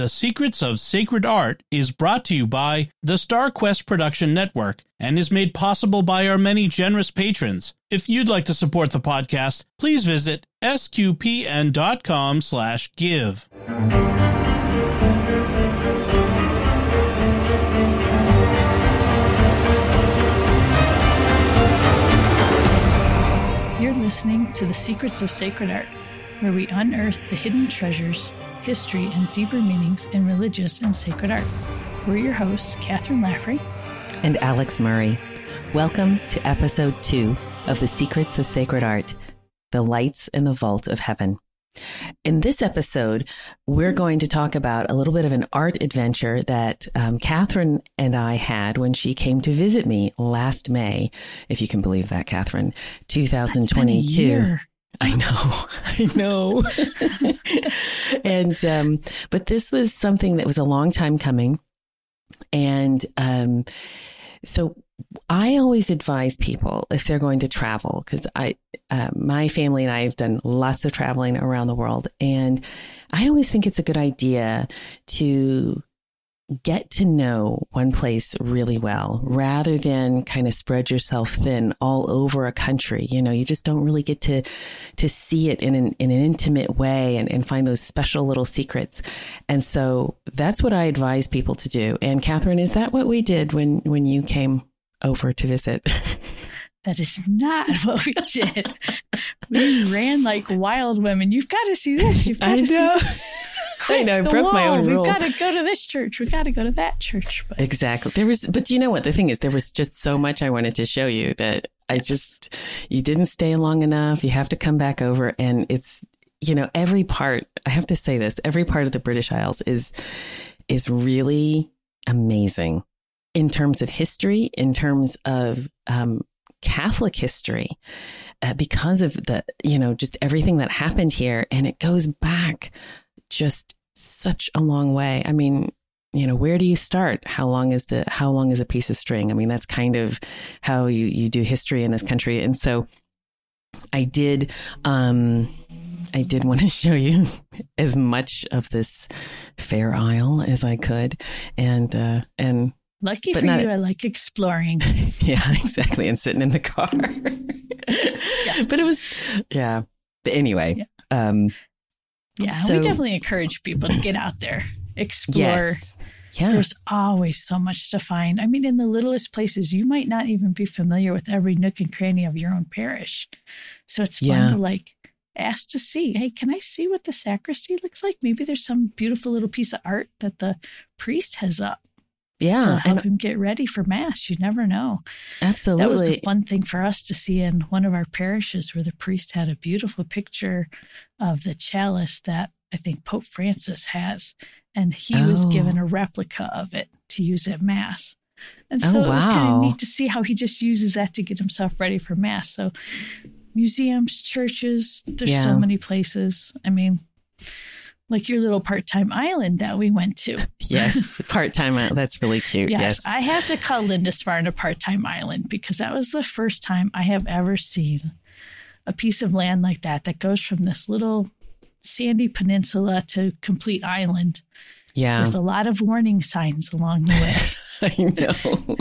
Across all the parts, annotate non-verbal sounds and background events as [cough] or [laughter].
The Secrets of Sacred Art is brought to you by the StarQuest Production Network and is made possible by our many generous patrons. If you'd like to support the podcast, please visit sqpn.com slash give. You're listening to The Secrets of Sacred Art, where we unearth the hidden treasures, history, and deeper meanings in religious and sacred art. We're your hosts, Kathryn Laffrey and Alix Murray. Welcome to episode two of The Secrets of Sacred Art The Lights in the Vault of Heaven. In this episode, we're going to talk about a little bit of an art adventure that um, Kathryn and I had when she came to visit me last May, if you can believe that, Kathryn, 2022. [laughs] I know, I know. [laughs] and, um, but this was something that was a long time coming. And, um, so I always advise people if they're going to travel, because I, uh, my family and I have done lots of traveling around the world, and I always think it's a good idea to get to know one place really well rather than kind of spread yourself thin all over a country. You know, you just don't really get to to see it in an in an intimate way and, and find those special little secrets. And so that's what I advise people to do. And Kathryn, is that what we did when when you came over to visit. [laughs] That is not [laughs] what we did. we ran like wild women. You've got to see this. You've got I to know. see this. I know. Broke wall. my own rule. We've got to go to this church. We've got to go to that church. But. Exactly. There was, but you know what? The thing is, there was just so much I wanted to show you that I just, you didn't stay long enough. You have to come back over. And it's, you know, every part, I have to say this, every part of the British Isles is, is really amazing in terms of history, in terms of um, Catholic history, uh, because of the, you know, just everything that happened here. And it goes back just such a long way. I mean, you know, where do you start? How long is the, how long is a piece of string? I mean, that's kind of how you, you do history in this country. And so I did, um, I did want to [laughs] show you as much of this fair isle as I could, and uh, and Lucky for not, you, I like exploring. [laughs] yeah, exactly. And sitting in the car. [laughs] yes. But it was, yeah. But anyway. Yeah. Um, yeah, so, we definitely encourage people to get out there, explore. Yes. Yeah. There's always so much to find. I mean, in the littlest places, you might not even be familiar with every nook and cranny of your own parish. So it's fun yeah. to like ask to see, hey, can I see what the sacristy looks like? Maybe there's some beautiful little piece of art that the priest has up yeah, to help him get ready for mass. You never know. Absolutely, that was a fun thing for us to see in one of our parishes, where the priest had a beautiful picture of the chalice that I think Pope Francis has, and he oh. was given oh. a replica of it to use at mass. And so oh, wow. it was kind of neat to see how he just uses that to get himself ready for mass. So museums, churches, there's yeah. so many places. I mean, like your little part-time island that we went to. [laughs] yes, [laughs] part-time island. That's really cute. Yes, yes. I have to call Lindisfarne a part-time island because that was the first time I have ever seen a piece of land like that that goes from this little sandy peninsula to complete island. Yeah. With a lot of warning signs along the way. [laughs] I know.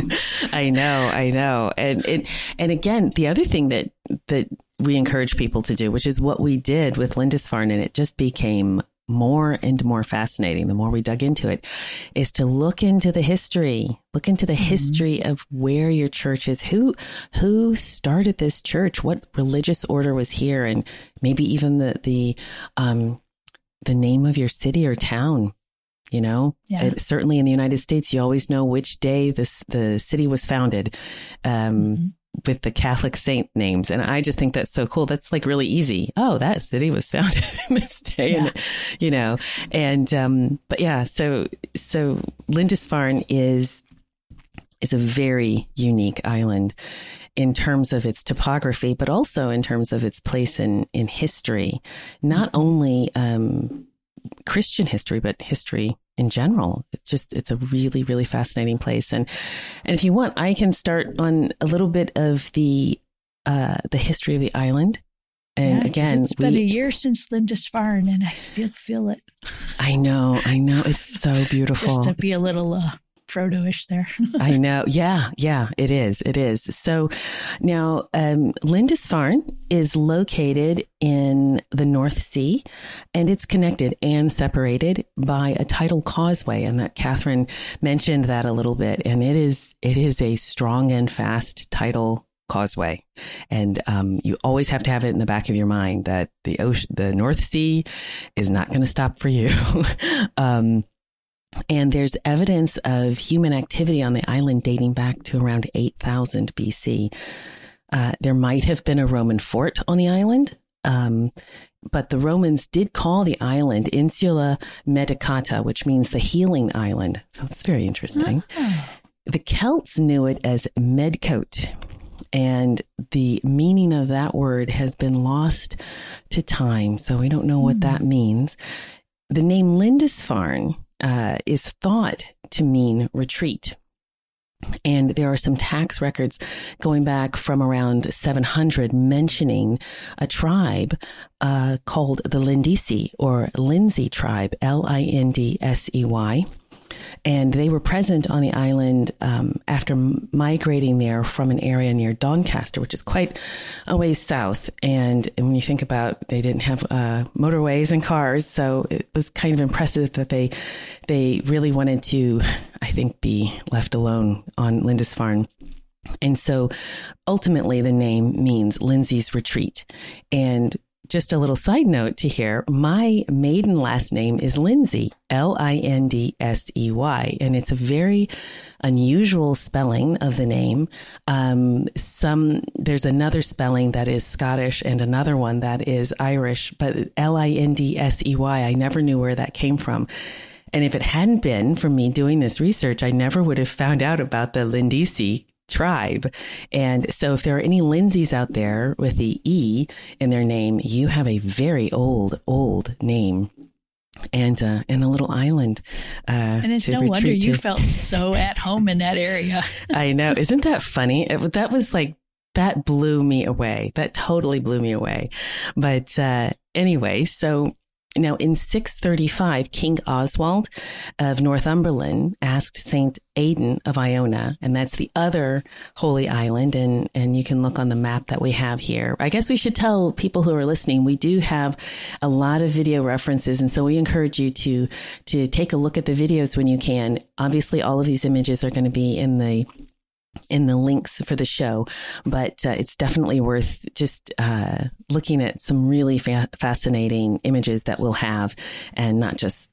I know. I know. And it, and again, the other thing that that we encourage people to do, which is what we did with Lindisfarne, and it just became more and more fascinating the more we dug into it is to look into the history look into the mm-hmm. history of where your church is. Who who started this church? What religious order was here? And maybe even the the um the name of your city or town you know? Yeah. it, certainly in the united states you always know which day this the city was founded. Um mm-hmm with the Catholic saint names. And I just think that's so cool. That's like really easy. Oh, that city was founded [laughs] in this day. Yeah. And, you know, and, um, but yeah, so, so Lindisfarne is, is a very unique island in terms of its topography, but also in terms of its place in, in history, not only, um, Christian history, but history in general. It's just it's a really really fascinating place, and and if you want, I can start on a little bit of the uh, the history of the island. And yeah, again, it's been a year since Lindisfarne, and I still feel it. I know, I know. It's So beautiful. [laughs] Just to be a little uh, Frodo-ish there. [laughs] I know. Yeah, yeah, it is. It is. So now um, Lindisfarne is located in the North Sea and it's connected and separated by a tidal causeway. And that Kathryn mentioned that a little bit. And it is it is a strong and fast tidal causeway. And um, you always have to have it in the back of your mind that the ocean, the North Sea is not going to stop for you. [laughs] um, and there's evidence of human activity on the island dating back to around 8000 BC. Uh, there might have been a Roman fort on the island, um, but the Romans did call the island Insula Medicata, which means the healing island. So it's very interesting. Oh. The Celts knew it as Medcaut, and the meaning of that word has been lost to time, so we don't know what mm. that means. The name Lindisfarne uh, is thought to mean retreat. And there are some tax records going back from around 700 mentioning a tribe uh, called the Lindisi or Lindsey tribe, L I N D S E Y and they were present on the island um, after migrating there from an area near Doncaster, which is quite a ways south. And, and when you think about, they didn't have uh, motorways and cars, so it was kind of impressive that they they really wanted to, I think, be left alone on Lindisfarne. And so ultimately the name means Lindsey's retreat. And just a little side note to here my maiden last name is Lindsey, L I N D S E Y, and it's a very unusual spelling of the name. Um, some there's another spelling that is Scottish and another one that is Irish, but L I N D S E Y, I never knew where that came from. And if it hadn't been for me doing this research, I never would have found out about the Lindisi tribe. And so if there are any Lindsays out there with the E in their name, you have a very old, old name. And uh, and a little island, uh, and it's no wonder you felt so at home in that area. [laughs] I know, isn't that funny? It, that was like that blew me away. That totally blew me away. But uh, anyway, so now, in 635, King Oswald of Northumberland asked Saint Aidan of Iona, and that's the other holy island. And, and you can look on the map that we have here. I guess we should tell people who are listening, we do have a lot of video references. And so we encourage you to, to take a look at the videos when you can. Obviously, all of these images are going to be in the in the links for the show, but uh, it's definitely worth just uh, looking at some really fa- fascinating images that we'll have, and not just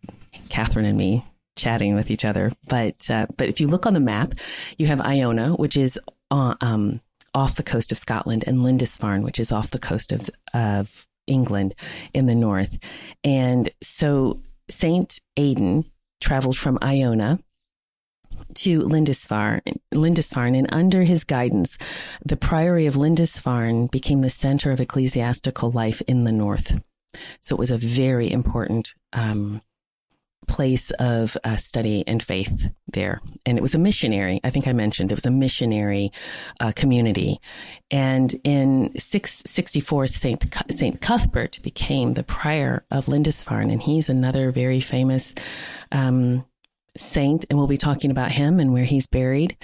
Kathryn and me chatting with each other. But uh, but if you look on the map, you have Iona, which is uh, um, off the coast of Scotland, and Lindisfarne, which is off the coast of of England in the north. And so Saint Aidan traveled from Iona to Lindisfarne, Lindisfarne, and under his guidance, the Priory of Lindisfarne became the center of ecclesiastical life in the north. So it was a very important um, place of uh, study and faith there. And it was a missionary, I think I mentioned, it was a missionary uh, community. And in 664, Saint, Saint Cuthbert became the prior of Lindisfarne, and he's another very famous um, saint, and we'll be talking about him and where he's buried.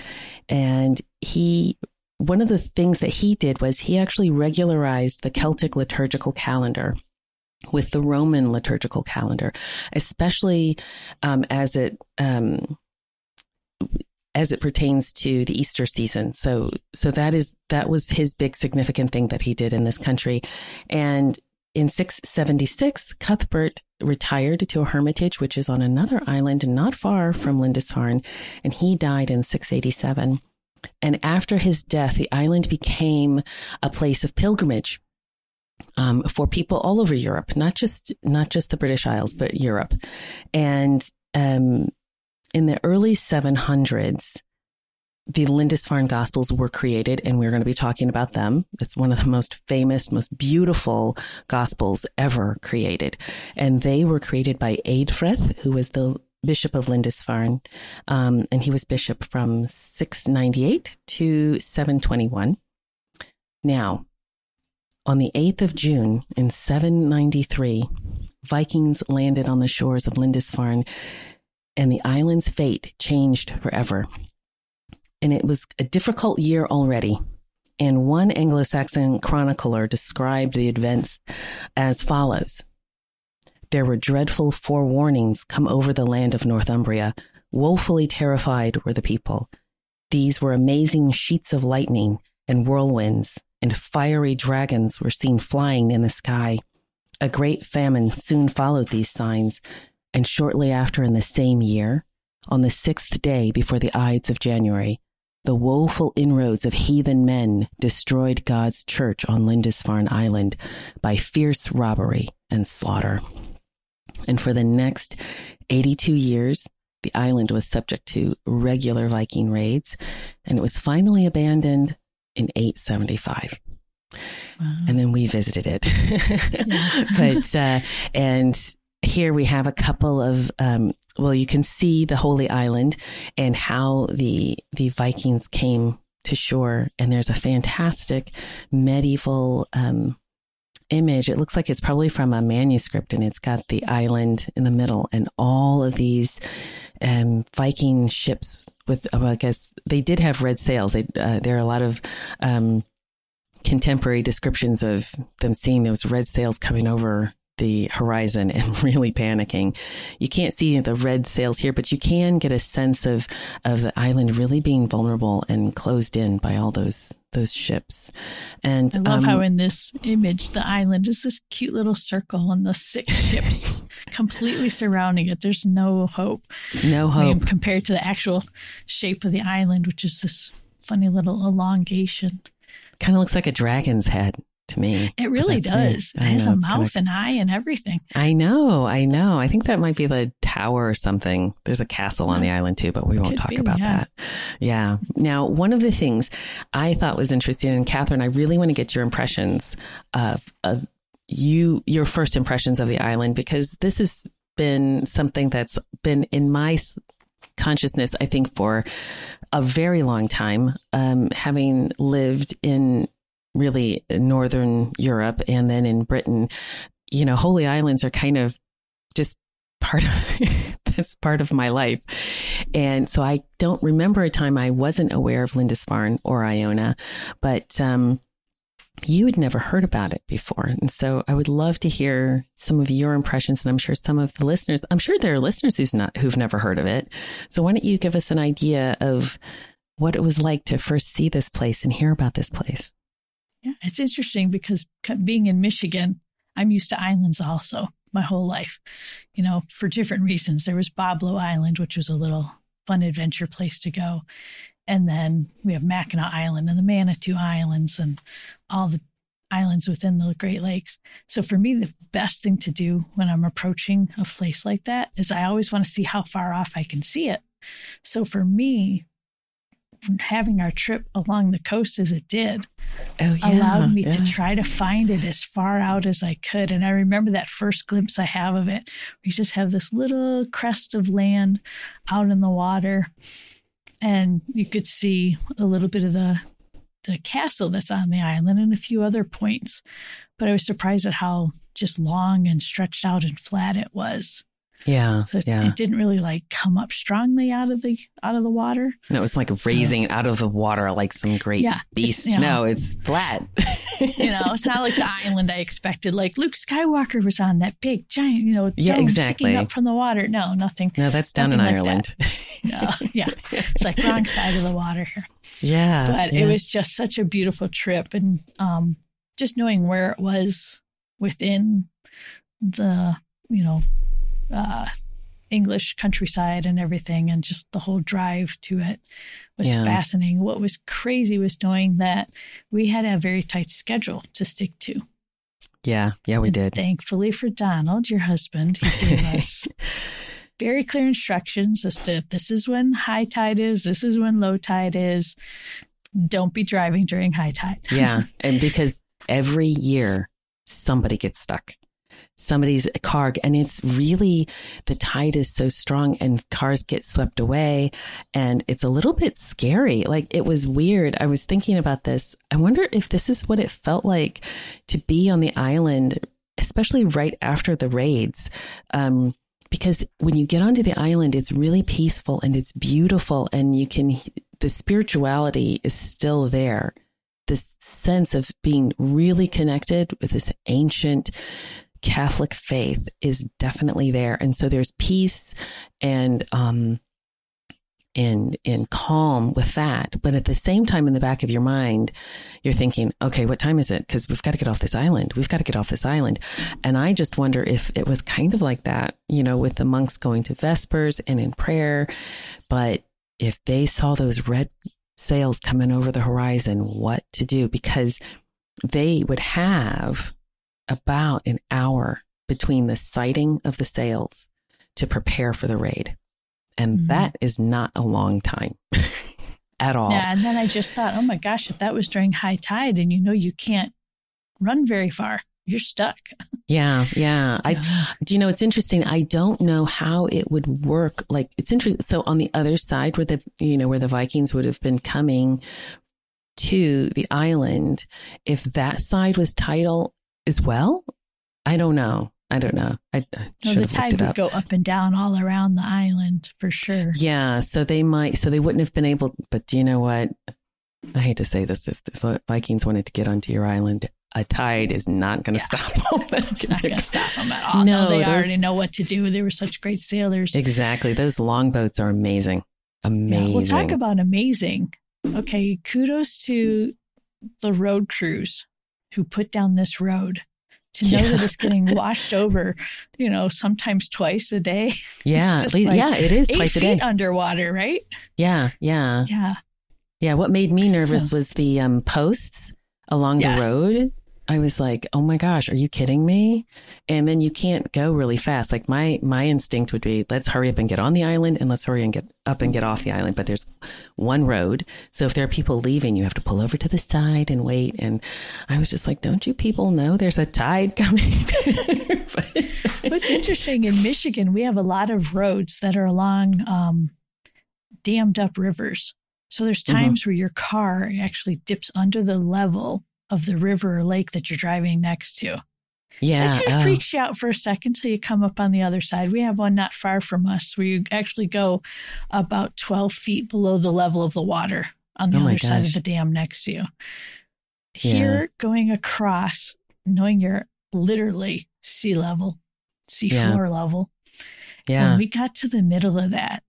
And he, one of the things that he did was he actually regularized the Celtic liturgical calendar with the Roman liturgical calendar, especially um, as it um, as it pertains to the Easter season. So so that is that was his big significant thing that he did in this country, and in 676, Cuthbert retired to a hermitage, which is on another island not far from Lindisfarne, and he died in 687. And after his death, the island became a place of pilgrimage um, for people all over Europe, not just not just the British Isles, but Europe. And um, in the early 700s, the Lindisfarne Gospels were created, and we're going to be talking about them. It's one of the most famous, most beautiful Gospels ever created. And they were created by Eadfrith, who was the Bishop of Lindisfarne. Um, and he was bishop from 698 to 721. Now, on the 8th of June in 793, Vikings landed on the shores of Lindisfarne and the island's fate changed forever. And it was a difficult year already. And one Anglo Saxon chronicler described the events as follows There were dreadful forewarnings come over the land of Northumbria. Woefully terrified were the people. These were amazing sheets of lightning and whirlwinds, and fiery dragons were seen flying in the sky. A great famine soon followed these signs, and shortly after, in the same year, on the sixth day before the Ides of January, the woeful inroads of heathen men destroyed God's church on Lindisfarne Island by fierce robbery and slaughter. And for the next 82 years, the island was subject to regular Viking raids, and it was finally abandoned in 875. Wow. And then we visited it. [laughs] but, uh, and here we have a couple of um, well, you can see the Holy Island and how the the Vikings came to shore. And there's a fantastic medieval um, image. It looks like it's probably from a manuscript, and it's got the island in the middle, and all of these um, Viking ships with. I guess they did have red sails. They, uh, there are a lot of um, contemporary descriptions of them seeing those red sails coming over the horizon and [laughs] really panicking. You can't see the red sails here, but you can get a sense of of the island really being vulnerable and closed in by all those those ships. And I love um, how in this image the island is this cute little circle and the six [laughs] ships completely surrounding it. There's no hope. No hope. I mean, compared to the actual shape of the island, which is this funny little elongation. Kind of looks like a dragon's head to me. It really does. It has know, a mouth kind of, and eye and everything. I know. I know. I think that might be the tower or something. There's a castle on the island too, but we won't talk be, about yeah. that. Yeah. Now, one of the things I thought was interesting, and Kathryn, I really want to get your impressions of, of you, your first impressions of the island, because this has been something that's been in my consciousness, I think, for a very long time. Um, having lived in really Northern Europe and then in Britain, you know, Holy Islands are kind of just part of [laughs] that's part of my life. And so I don't remember a time I wasn't aware of Lindisfarne or Iona, but um, you had never heard about it before. And so I would love to hear some of your impressions. And I'm sure some of the listeners, I'm sure there are listeners who's not, who've never heard of it. So why don't you give us an idea of what it was like to first see this place and hear about this place? Yeah, it's interesting because being in Michigan, I'm used to islands also my whole life, you know, for different reasons. There was Boblo Island, which was a little fun adventure place to go. And then we have Mackinac Island and the Manitou Islands and all the islands within the Great Lakes. So for me, the best thing to do when I'm approaching a place like that is I always want to see how far off I can see it. So for me, having our trip along the coast as it did oh, yeah, allowed me yeah. to try to find it as far out as I could. And I remember that first glimpse I have of it. We just have this little crest of land out in the water, and you could see a little bit of the the castle that's on the island and a few other points. But I was surprised at how just long and stretched out and flat it was. Yeah. So yeah. it didn't really like come up strongly out of the out of the water. And it was like raising so, out of the water like some great yeah, beast. You know, no, it's flat. you know, it's not like the [laughs] island I expected. Like Luke Skywalker was on that big giant, you know, yeah, exactly. sticking up from the water. No, nothing. No, that's down in like Ireland. no, [laughs] yeah. It's like wrong side of the water here. Yeah. But yeah. it was just such a beautiful trip and um just knowing where it was within the, you know, uh, English countryside and everything, and just the whole drive to it was yeah. fascinating. What was crazy was knowing that we had a very tight schedule to stick to. Yeah, yeah, we and did. Thankfully for Donald, your husband, he gave [laughs] us very clear instructions as to this is when high tide is, this is when low tide is. Don't be driving during high tide. yeah, [laughs] and because every year somebody gets stuck somebody's car and it's really the tide is so strong and cars get swept away and it's a little bit scary. Like it was weird. I was thinking about this. I wonder if this is what it felt like to be on the island especially right after the raids um, because when you get onto the island, it's really peaceful and it's beautiful, and you can the spirituality is still there. This sense of being really connected with this ancient Catholic faith is definitely there, and so there's peace and um, and and calm with that. But at the same time, in the back of your mind, you're thinking, okay, what time is it? Because we've got to get off this island. We've got to get off this island. And I just wonder if it was kind of like that, you know, with the monks going to Vespers and in prayer. But if they saw those red sails coming over the horizon, what to do? Because they would have about an hour between the sighting of the sails to prepare for the raid. And mm-hmm. that is not a long time [laughs] at all. Yeah. And then I just thought, oh my gosh, if that was during high tide and you know you can't run very far, you're stuck. [laughs] Yeah, yeah. I do you know it's interesting. I don't know how it would work. Like it's interesting. So on the other side where the you know where the Vikings would have been coming to the island, if that side was tidal as well, I don't know. I don't know. I, I no, the tide would go up and down all around the island for sure. Yeah, so they might. So they wouldn't have been able. But do you know what? I hate to say this. If the Vikings wanted to get onto your island, a tide is not going to yeah. stop them. [laughs] it's not going [laughs] to stop them at all. No, no they those, already know what to do. They were such great sailors. Exactly. Those longboats are amazing. Amazing. Yeah, we'll talk about amazing. Okay, kudos to the road crews who put down this road to know yeah. that it's getting [laughs] washed over, you know, sometimes twice a day. [laughs] Yeah, least, like yeah, it is twice a day underwater, right? Yeah, yeah, yeah, yeah. What made me nervous so, was the um, posts along yes. the road I was like, "Oh my gosh, are you kidding me?" And then you can't go really fast. Like my my instinct would be, "Let's hurry up and get on the island and let's hurry and get up and get off the island." But there's one road. So if there are people leaving, you have to pull over to the side and wait. And I was just like, "Don't you people know there's a tide [laughs] coming?" What's interesting in Michigan, we have a lot of roads that are along um, dammed up rivers. So there's mm-hmm. times mm-hmm. where your car actually dips under the level of the river or lake that you're driving next to. Yeah. It kind of oh. freaks you out for a second till you come up on the other side. We have one not far from us where you actually go about 12 feet below the level of the water on the oh other side of the dam next to you. Here, yeah. going across, knowing you're literally sea level, sea floor level. Yeah. When we got to the middle of that,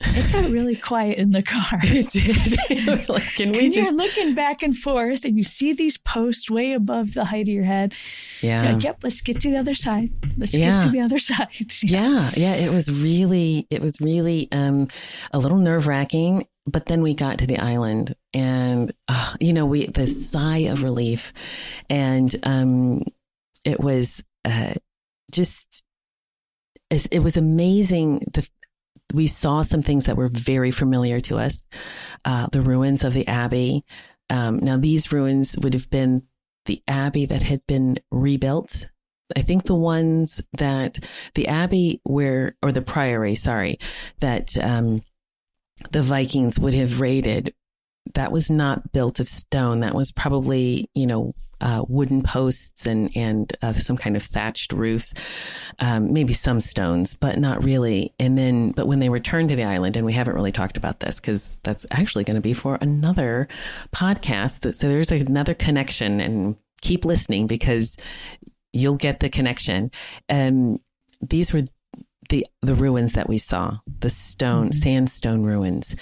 it got really quiet in the car. [laughs] It did. [laughs] [laughs] like, can we and just... You're looking back and forth, and you see these posts way above the height of your head. Yeah. Like, yep. Let's get to the other side. Let's yeah. get to the other side. yeah. yeah. It was really, it was really um, a little nerve wracking. But then we got to the island, and uh, you know, we the sigh of relief, and um, it was uh, just it was amazing the we saw some things that were very familiar to us. Uh, the ruins of the abbey. Um, now, these ruins would have been the abbey that had been rebuilt. I think the ones that the abbey where, or the priory, sorry, that um, the Vikings would have raided, that was not built of stone. That was probably, you know, uh, wooden posts and and uh, some kind of thatched roofs, um, maybe some stones, but not really. And then, but when they returned to the island, and we haven't really talked about this because that's actually going to be for another podcast. That, so there's another connection, and keep listening because you'll get the connection. Um, these were the the ruins that we saw, the stone mm-hmm. sandstone ruins,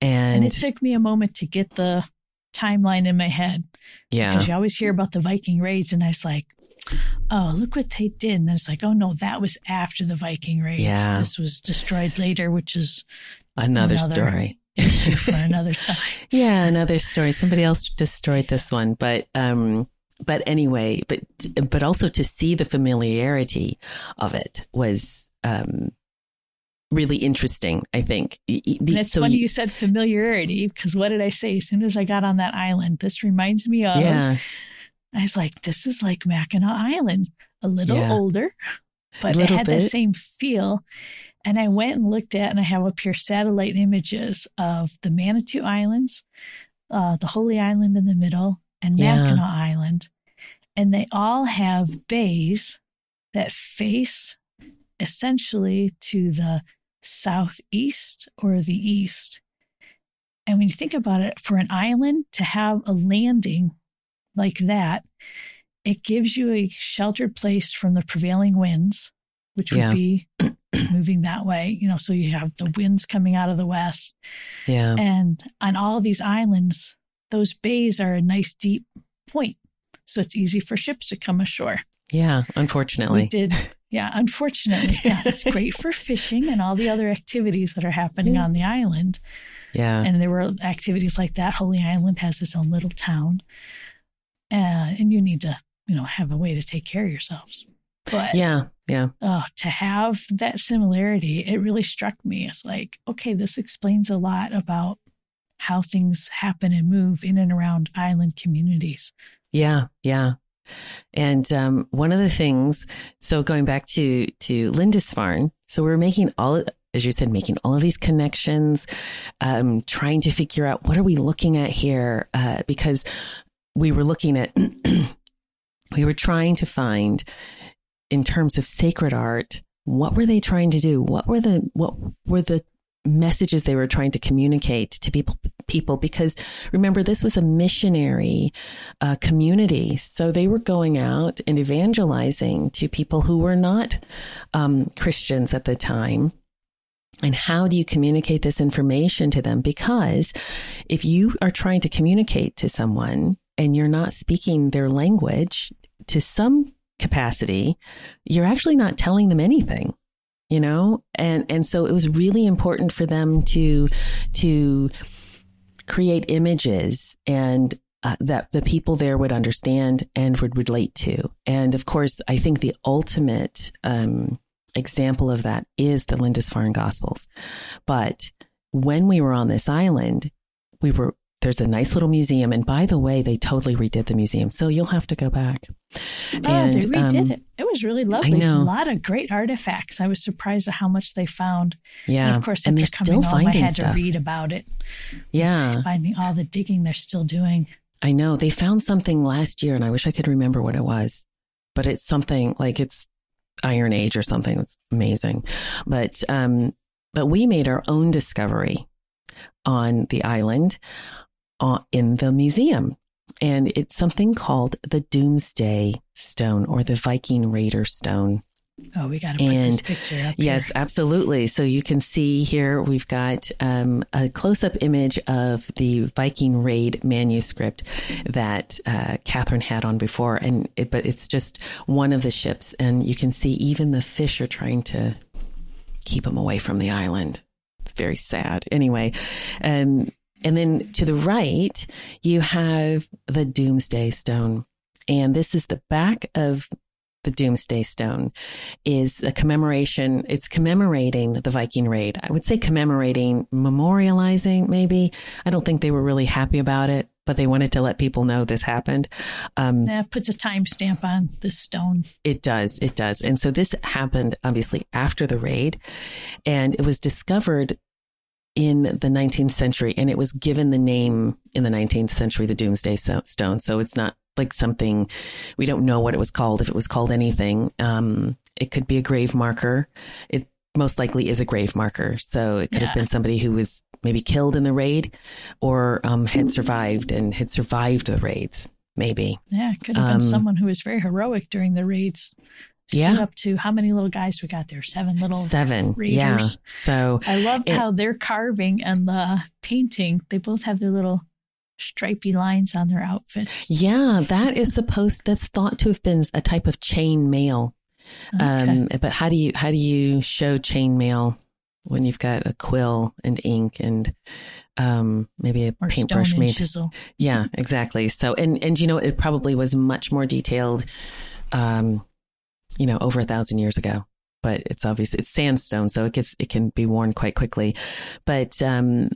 and, and it took me a moment to get the timeline in my head. Yeah. Because you always hear about the Viking raids, and I was like, oh, look what they did. And it's like, oh no, that was after the Viking raids. Yeah. This was destroyed later, which is another, another story. for [laughs] another time. yeah, another story. Somebody else destroyed this one, but um, but anyway, but but also to see the familiarity of it was um really interesting, I think. That's so funny you, you said familiarity because what did I say as soon as I got on that island? This reminds me of. Yeah. I was like, this is like Mackinac Island, a little yeah. older, but it had bit. the same feel. And I went and looked at, and I have up here satellite images of the Manitou Islands, uh, the Holy Island in the middle, and Mackinac yeah. Island. And they all have bays that face essentially to the southeast or the east. And when you think about it, for an island to have a landing like that, it gives you a sheltered place from the prevailing winds, which would be [clears throat] moving that way. You know, so you have the winds coming out of the west. Yeah. And on all these islands, those bays are a nice deep point. So it's easy for ships to come ashore. Yeah. We Unfortunately. did, [laughs] yeah, unfortunately. Yeah, it's [laughs] great for fishing and all the other activities that are happening on the island. Yeah. And there were activities like that. Holy Island has its own little town. Uh, and you need to, you know, have a way to take care of yourselves. But Yeah. Yeah. oh, to have that similarity, it really struck me. It's like, okay, this explains a lot about how things happen and move in and around island communities. Yeah, yeah. And um, one of the things, so going back to to Lindisfarne, so we're making all, as you said, making all of these connections, um, trying to figure out what are we looking at here, uh, because we were looking at, [clears throat] we were trying to find, in terms of sacred art, what were they trying to do? What were the what were the messages they were trying to communicate to people people because remember this was a missionary uh, community. So they were going out and evangelizing to people who were not um, christians at the time. And how do you communicate this information to them? Because if you are trying to communicate to someone and you're not speaking their language to some capacity you're actually not telling them anything you know? And and so it was really important for them to to create images and uh, that the people there would understand and would relate to. And of course i think the ultimate um, example of that is the lindisfarne gospels. But when we were on this island we were there's a nice little museum and by the way they totally redid the museum so you'll have to go back oh, they redid um, it. It was really lovely. I know. A lot of great artifacts. I was surprised at how much they found. yeah And of course, and they're still home, I had stuff to read about it, yeah finding all the digging they're still doing. I know they found something last year and I wish I could remember what it was, but it's something like it's Iron Age or something. It's amazing. But, um, but we made our own discovery on the island uh, in the museum. And it's something called the Doomsday Stone or the Viking Raider Stone. Oh, we got to put this picture up. Yes, here. absolutely. So you can see here we've got um, a close up image of the Viking Raid manuscript that uh, Kathryn had on before, and it, but it's just one of the ships, and you can see even the fish are trying to keep them away from the island. It's very sad. Anyway, um, and then to the right you have the Doomsday Stone, and this is the back of the Doomsday Stone is a commemoration. It's commemorating the Viking raid. I would say commemorating, memorializing, maybe. I don't think they were really happy about it, but they wanted to let people know this happened. Um, That puts a timestamp on this stone. it does. It does. And so this happened obviously after the raid, and it was discovered in the 19th century, and it was given the name in the 19th century, the Doomsday Stone. So it's not like something we don't know what it was called. If it was called anything, um, it could be a grave marker. It most likely is a grave marker. So it could have been somebody who was maybe killed in the raid, or um, had survived and had survived the raids. Maybe. Yeah, it could have Um, been someone who was very heroic during the raids. Stood Yeah. up to how many little guys we got there? Seven little. Seven. Yeah. So I loved It- how their carving and the painting, they both have their little stripy lines on their outfits. Yeah, that is supposed. That's thought to have been a type of chain mail. Okay. Um, but how do you how do you show chain mail when you've got a quill and ink and um, maybe a paintbrush and made? chisel. Yeah, exactly. So and and you know it probably was much more detailed. Um, you know, over a thousand years ago. But it's obvious it's sandstone, so it gets it can be worn quite quickly. But um,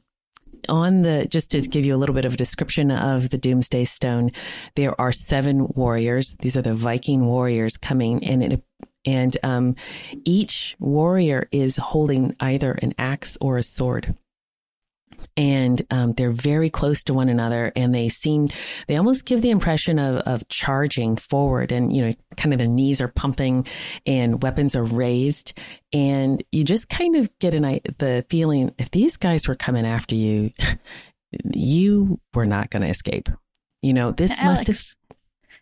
on the just to give you a little bit of a description of the Doomsday Stone, there are seven warriors. These are the Viking warriors coming, and and um, each warrior is holding either an axe or a sword. And um, they're very close to one another and they seem they almost give the impression of, of charging forward and you know kind of their knees are pumping and weapons are raised and you just kind of get an the feeling if these guys were coming after you [laughs] you were not going to escape. You know this Alix, must have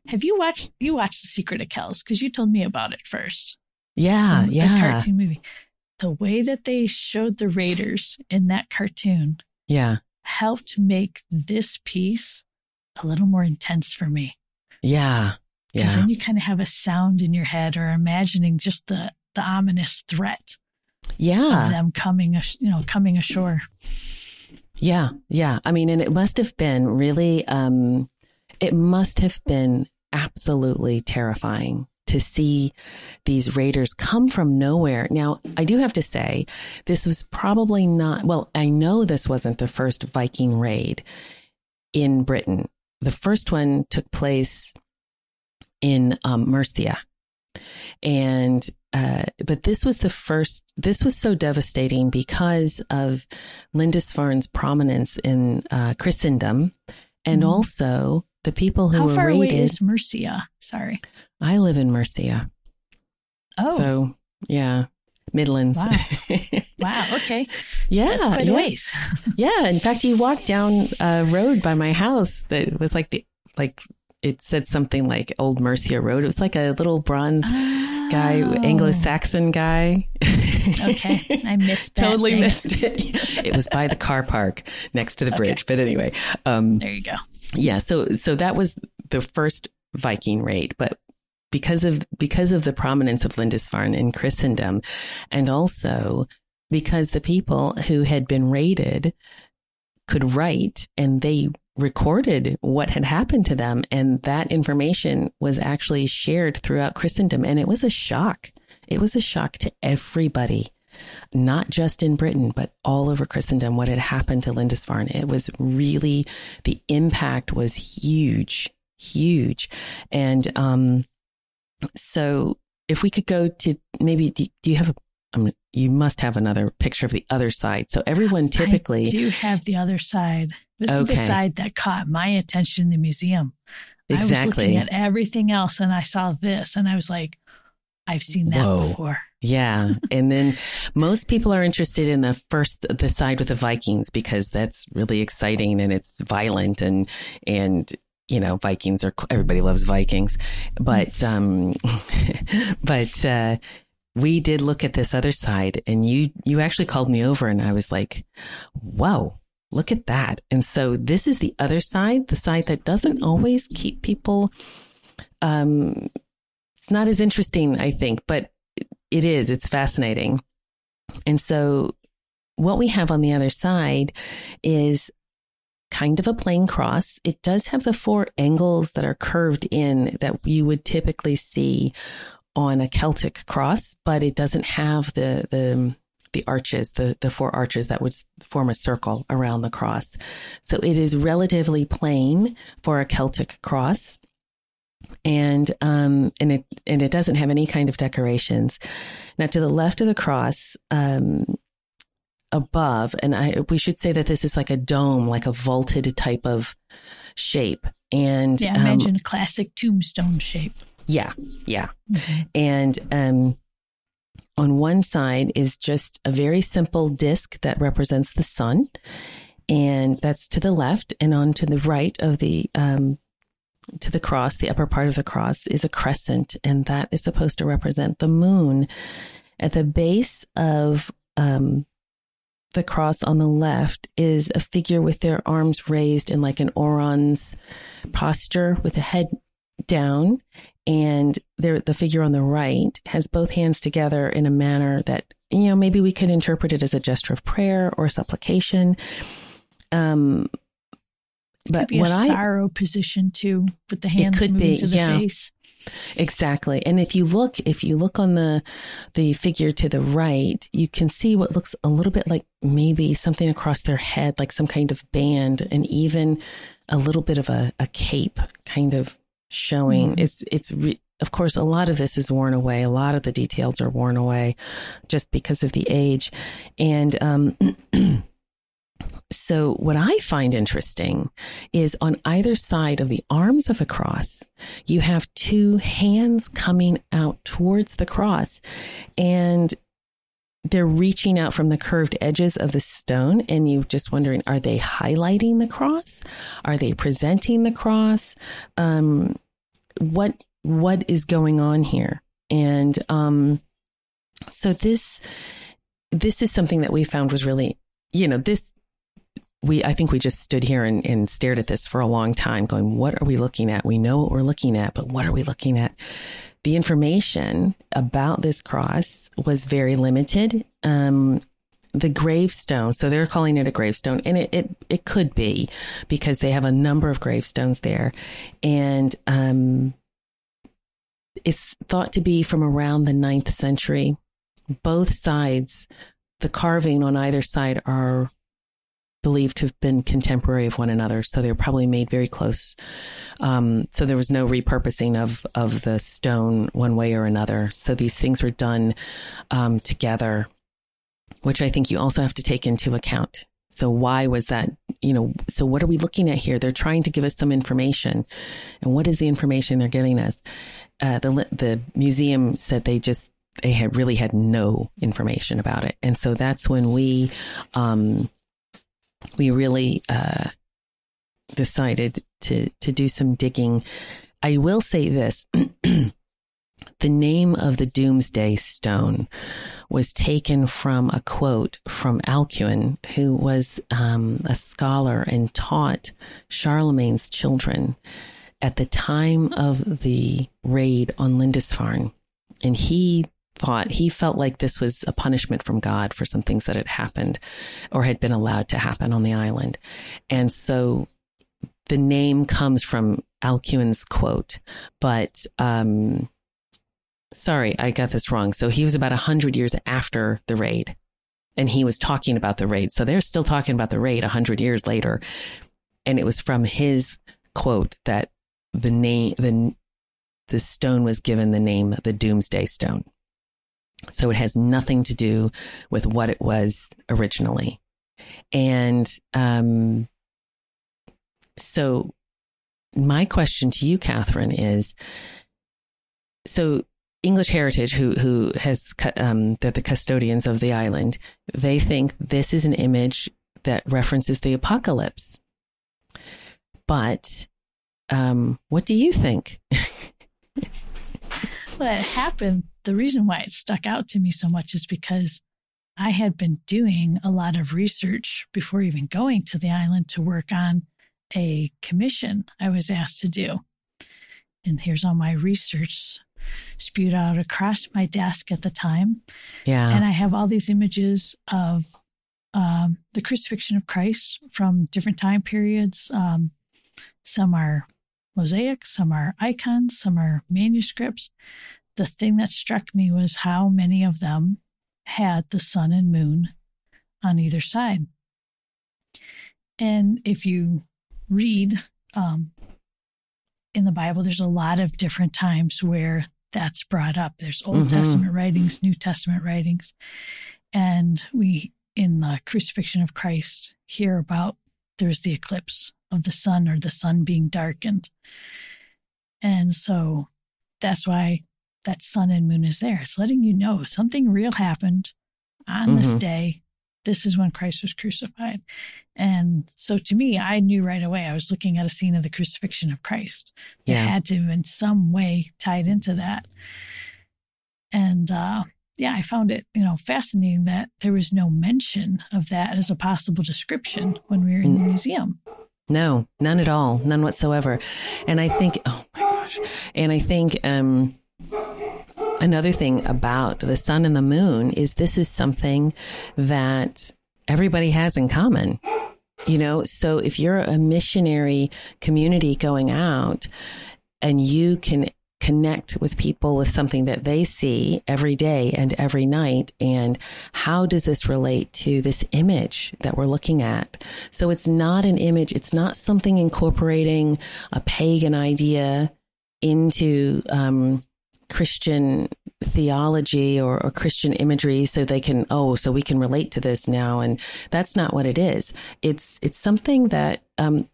have you watched you watched the secret of kells? Because you told me about it first. Yeah the, yeah. the cartoon movie. The way that they showed the raiders in that cartoon yeah. Helped make this piece a little more intense for me. Yeah. Yeah. Because then you kind of have a sound in your head or imagining just the, the ominous threat. Yeah. Of them coming, you know, coming ashore. Yeah. Yeah. I mean, and it must have been really, um, it must have been absolutely terrifying to see these raiders come from nowhere. Now, I do have to say, this was probably not, well, I know this wasn't the first Viking raid in Britain. The first one took place in um, Mercia. And, uh, but this was the first, this was so devastating because of Lindisfarne's prominence in uh, Christendom and mm. also the people who How were far raided. away is Mercia? Sorry. I live in Mercia. Oh. So, yeah, Midlands. Wow. [laughs] wow. Okay. Yeah. That's quite yeah. a ways. [laughs] yeah. In fact, you walked down a road by my house that was like the, like, it said something like Old Mercia Road. It was like a little bronze oh. guy, Anglo-Saxon guy. okay, [laughs] I missed that. totally missed it. it was by the car park next to the bridge. Okay. But anyway, um, there you go. Yeah, so so that was the first Viking raid, but because of because of the prominence of Lindisfarne in Christendom, and also because the people who had been raided could write and they recorded what had happened to them and that information was actually shared throughout Christendom and it was a shock. It was a shock to everybody not just in Britain, but all over Christendom, what had happened to Lindisfarne. It was really, the impact was huge, huge. And um, so if we could go to maybe, do, do you have a, um, you must have another picture of the other side. So everyone typically. I do have the other side. This okay. is the side that caught my attention in the museum. Exactly. I was looking at everything else and I saw this and I was like, I've seen that Whoa. before. Yeah. [laughs] and then most people are interested in the first, the side with the Vikings because that's really exciting and it's violent and, and, you know, Vikings are, everybody loves Vikings. But, um, [laughs] but, uh, we did look at this other side and you, you actually called me over and I was like, whoa, look at that. And so this is the other side, the side that doesn't always keep people, um, it's not as interesting, I think, but it is. It's fascinating. And so what we have on the other side is kind of a plain cross. It does have the four angles that are curved in that you would typically see on a Celtic cross, but it doesn't have the the the arches, the the four arches that would form a circle around the cross. So it is relatively plain for a Celtic cross and um, and it and it doesn't have any kind of decorations. Now, to the left of the cross, um, above, and I we should say that this is like a dome, like a vaulted type of shape. And yeah, imagine um, a classic tombstone shape. Yeah, yeah, mm-hmm. and um, on one side is just a very simple disc that represents the sun, and that's to the left, and on to the right of the um, to the cross, the upper part of the cross, is a crescent, and that is supposed to represent the moon. At the base of um, the cross on the left is a figure with their arms raised in like an orans posture with the head down. And there, the figure on the right has both hands together in a manner that, you know, maybe we could interpret it as a gesture of prayer or supplication. Um, but could be when a I, sorrow position too, with the hands moving be, to the yeah. face. Exactly. And if you look, if you look on the the figure to the right, you can see what looks a little bit like maybe something across their head, like some kind of band, and even a little bit of a, a cape kind of showing. Mm. It's it's re- of course a lot of this is worn away. A lot of the details are worn away just because of the age, and um, [clears throat] so, what I find interesting is on either side of the arms of the cross, you have two hands coming out towards the cross, and they're reaching out from the curved edges of the stone. And you're just wondering, are they highlighting the cross? Are they presenting the cross? Um, what what is going on here? And um, so this this is something that we found was really, you know, this we I think we just stood here and, and stared at this for a long time, going, what are we looking at? We know what we're looking at, but what are we looking at? The information about this cross was very limited. Um, the gravestone, so they're calling it a gravestone, and it, it, it could be because they have a number of gravestones there. And um, it's thought to be from around the ninth century. Both sides, the carving on either side are believed to have been contemporary of one another, so they were probably made very close. Um, so there was no repurposing of of the stone one way or another. So these things were done um, together, which I think you also have to take into account. So why was that? You know, so what are we looking at here? They're trying to give us some information, and what is the information they're giving us? Uh, the the museum said they just they had really had no information about it, and so that's when we. Um, we really uh, decided to to do some digging. I will say this. [clears throat] the name of the Doomsday Stone was taken from a quote from Alcuin, who was um, a scholar and taught Charlemagne's children at the time of the raid on Lindisfarne. And he thought he felt like this was a punishment from God for some things that had happened or had been allowed to happen on the island. And so the name comes from Alcuin's quote, but um, sorry, I got this wrong. So he was about 100 years after the raid and he was talking about the raid. So they're still talking about the raid 100 years later. And it was from his quote that the name, the, the stone was given the name the Doomsday Stone. So it has nothing to do with what it was originally. And um, so my question to you, Kathryn, is so English Heritage, who who has um, they're the custodians of the island, they think this is an image that references the apocalypse. But um, what do you think? [laughs] what happened the reason why it stuck out to me so much is because I had been doing a lot of research before even going to the island to work on a commission I was asked to do. And here's all my research spewed out across my desk at the time. Yeah. And I have all these images of um, the crucifixion of Christ from different time periods. Um, some are mosaics, some are icons, some are manuscripts the thing that struck me was how many of them had the sun and moon on either side. And if you read um, in the Bible, there's a lot of different times where that's brought up. There's Old mm-hmm. Testament writings, New Testament writings. And we, in the crucifixion of Christ, hear about there's the eclipse of the sun or the sun being darkened. And so that's why that sun and moon is there. It's letting you know something real happened on mm-hmm. this day. This is when Christ was crucified. And so to me, I knew right away I was looking at a scene of the crucifixion of Christ. It yeah. had to, in some way, tied into that. And uh, yeah, I found it, you know, fascinating that there was no mention of that as a possible description when we were in the museum. No, none at all, none whatsoever. And I think, oh my gosh, and I think um, Another thing about the sun and the moon is this is something that everybody has in common. You know, so if you're a missionary community going out and you can connect with people with something that they see every day and every night. And how does this relate to this image that we're looking at? So it's not an image. It's not something incorporating a pagan idea into, um, Christian theology or, or, Christian imagery so they can, oh, so we can relate to this now. And that's not what it is. It's, it's something that, um,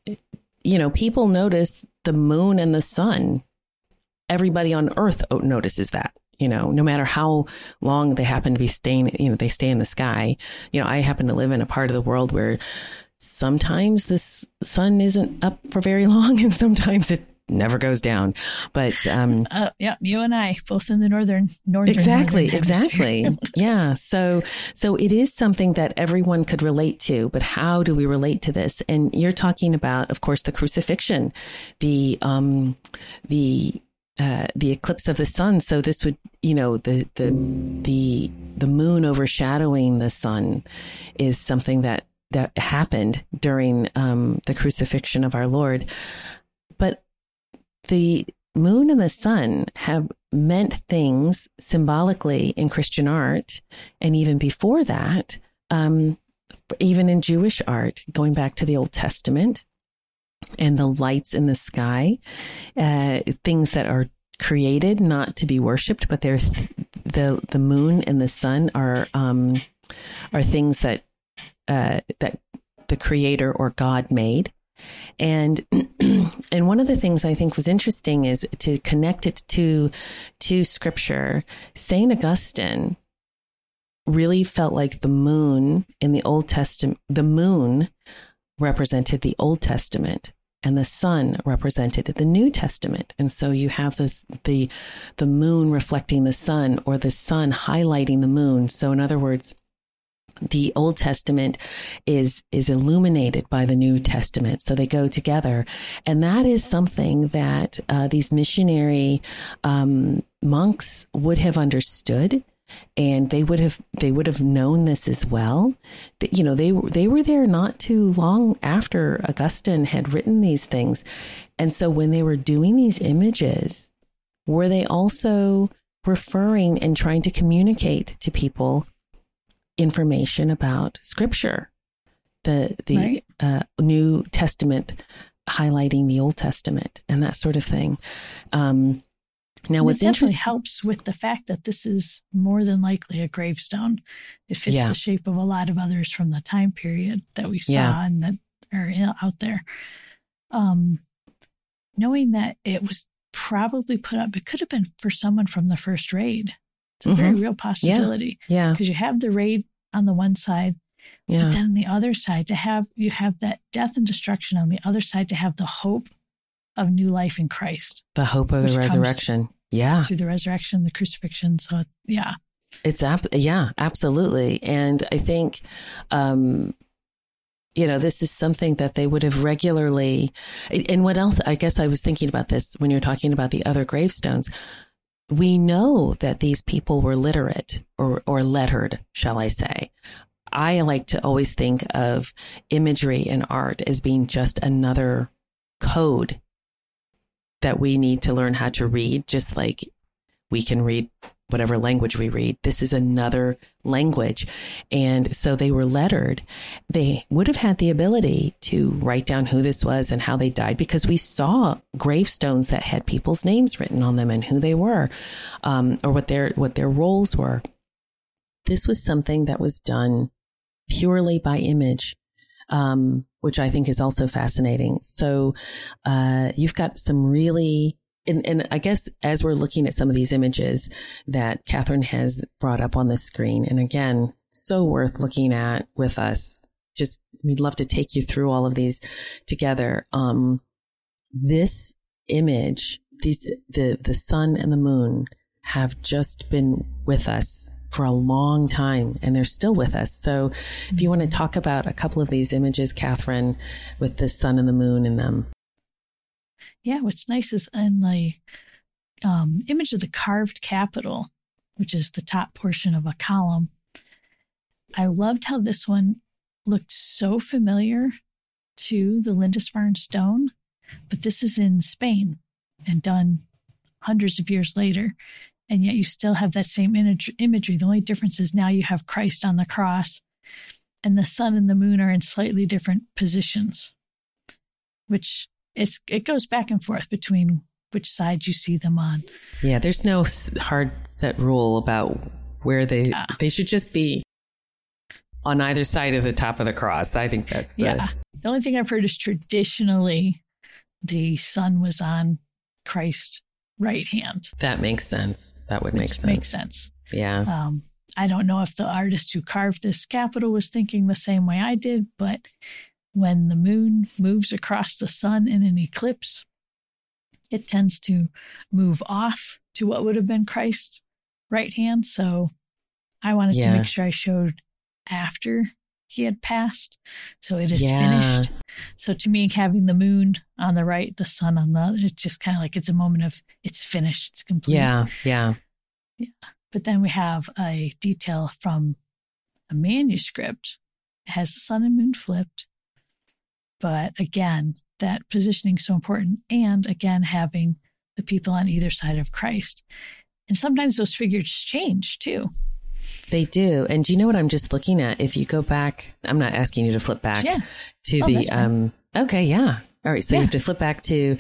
you know, people notice the moon and the sun. Everybody on earth notices that you know, no matter how long they happen to be staying, you know, they stay in the sky. You know, I happen to live in a part of the world where sometimes the sun isn't up for very [laughs] long and sometimes it never goes down. But um, uh, yeah, you and I both in the northern northern exactly northern exactly [laughs] yeah. So so it is something that everyone could relate to. But how do we relate to this? And you're talking about, of course, the crucifixion, the um, the uh, the eclipse of the sun. So this would, you know, the the the the moon overshadowing the sun is something that that happened during um, the crucifixion of our Lord. The moon and the sun have meant things symbolically in Christian art, and even before that, um, even in Jewish art, going back to the Old Testament and the lights in the sky, uh, things that are created not to be worshipped, but they're the the moon and the sun are um, are things that uh, that the creator or God made. And [clears throat] and one of the things I think was interesting is to connect it to to scripture. Saint Augustine really felt like the moon in the Old Testament, the moon represented the Old Testament and the sun represented the New Testament. And so you have this the the moon reflecting the sun or the sun highlighting the moon. So in other words, the Old Testament is is illuminated by the New Testament, so they go together, and that is something that uh, these missionary um, monks would have understood, and they would have they would have known this as well. That you know they they were there not too long after Augustine had written these things, and so when they were doing these images, were they also referring and trying to communicate to people information about Scripture, the the right. uh, New Testament highlighting the Old Testament and that sort of thing. Um, now, and what's interesting helps with the fact that this is more than likely a gravestone. It fits yeah. the shape of a lot of others from the time period that we saw yeah. and that are out there. Um, knowing that it was probably put up, it could have been for someone from the first raid. It's a mm-hmm. very real possibility. Yeah. Because you have the raid on the one side, yeah. but then on the other side to have you have that death and destruction on the other side to have the hope of new life in Christ. The hope of the resurrection. Yeah. Through the resurrection, the crucifixion. So yeah. It's ab- yeah, absolutely. And I think um you know, this is something that they would have regularly and what else I guess I was thinking about this when you're talking about the other gravestones we know that these people were literate or, or lettered, shall I say. I like to always think of imagery and art as being just another code that we need to learn how to read, just like we can read whatever language we read. This is another language. And so they were lettered. They would have had the ability to write down who this was and how they died because we saw gravestones that had people's names written on them and who they were, um, or what their, what their roles were. This was something that was done purely by image. Um, which I think is also fascinating. So, uh, you've got some really and, and I guess as we're looking at some of these images that Kathryn has brought up on the screen, and again, so worth looking at with us. Just we'd love to take you through all of these together. Um, this image, these the the sun and the moon have just been with us for a long time and they're still with us. So if you want to talk about a couple of these images, Kathryn, with the sun and the moon in them yeah, what's nice is in the um, image of the carved capital, which is the top portion of a column. I loved how this one looked so familiar to the Lindisfarne stone, but this is in Spain and done hundreds of years later. And yet you still have that same imagery. The only difference is now you have Christ on the cross, and the sun and the moon are in slightly different positions, which it's it goes back and forth between which side you see them on. Yeah, there's no hard set rule about where they yeah. they should just be on either side of the top of the cross. I think that's the Yeah. The only thing I've heard is traditionally the sun was on Christ's right hand. That makes sense. That would make sense. Makes sense. Yeah. Um, I don't know if the artist who carved this capital was thinking the same way I did, but when the moon moves across the sun in an eclipse, it tends to move off to what would have been Christ's right hand. So I wanted yeah. to make sure I showed after he had passed. So it is yeah. finished. So to me, having the moon on the right, the sun on the other, it's just kind of like it's a moment of it's finished, it's complete. Yeah, yeah. Yeah. But then we have a detail from a manuscript. It has the sun and moon flipped. But again, that positioning is so important. And again, having the people on either side of Christ. And sometimes those figures change too. They do. And do you know what I'm just looking at? If you go back, I'm not asking you to flip back yeah. to oh, the um okay, yeah. All right, so yeah. you have to flip back to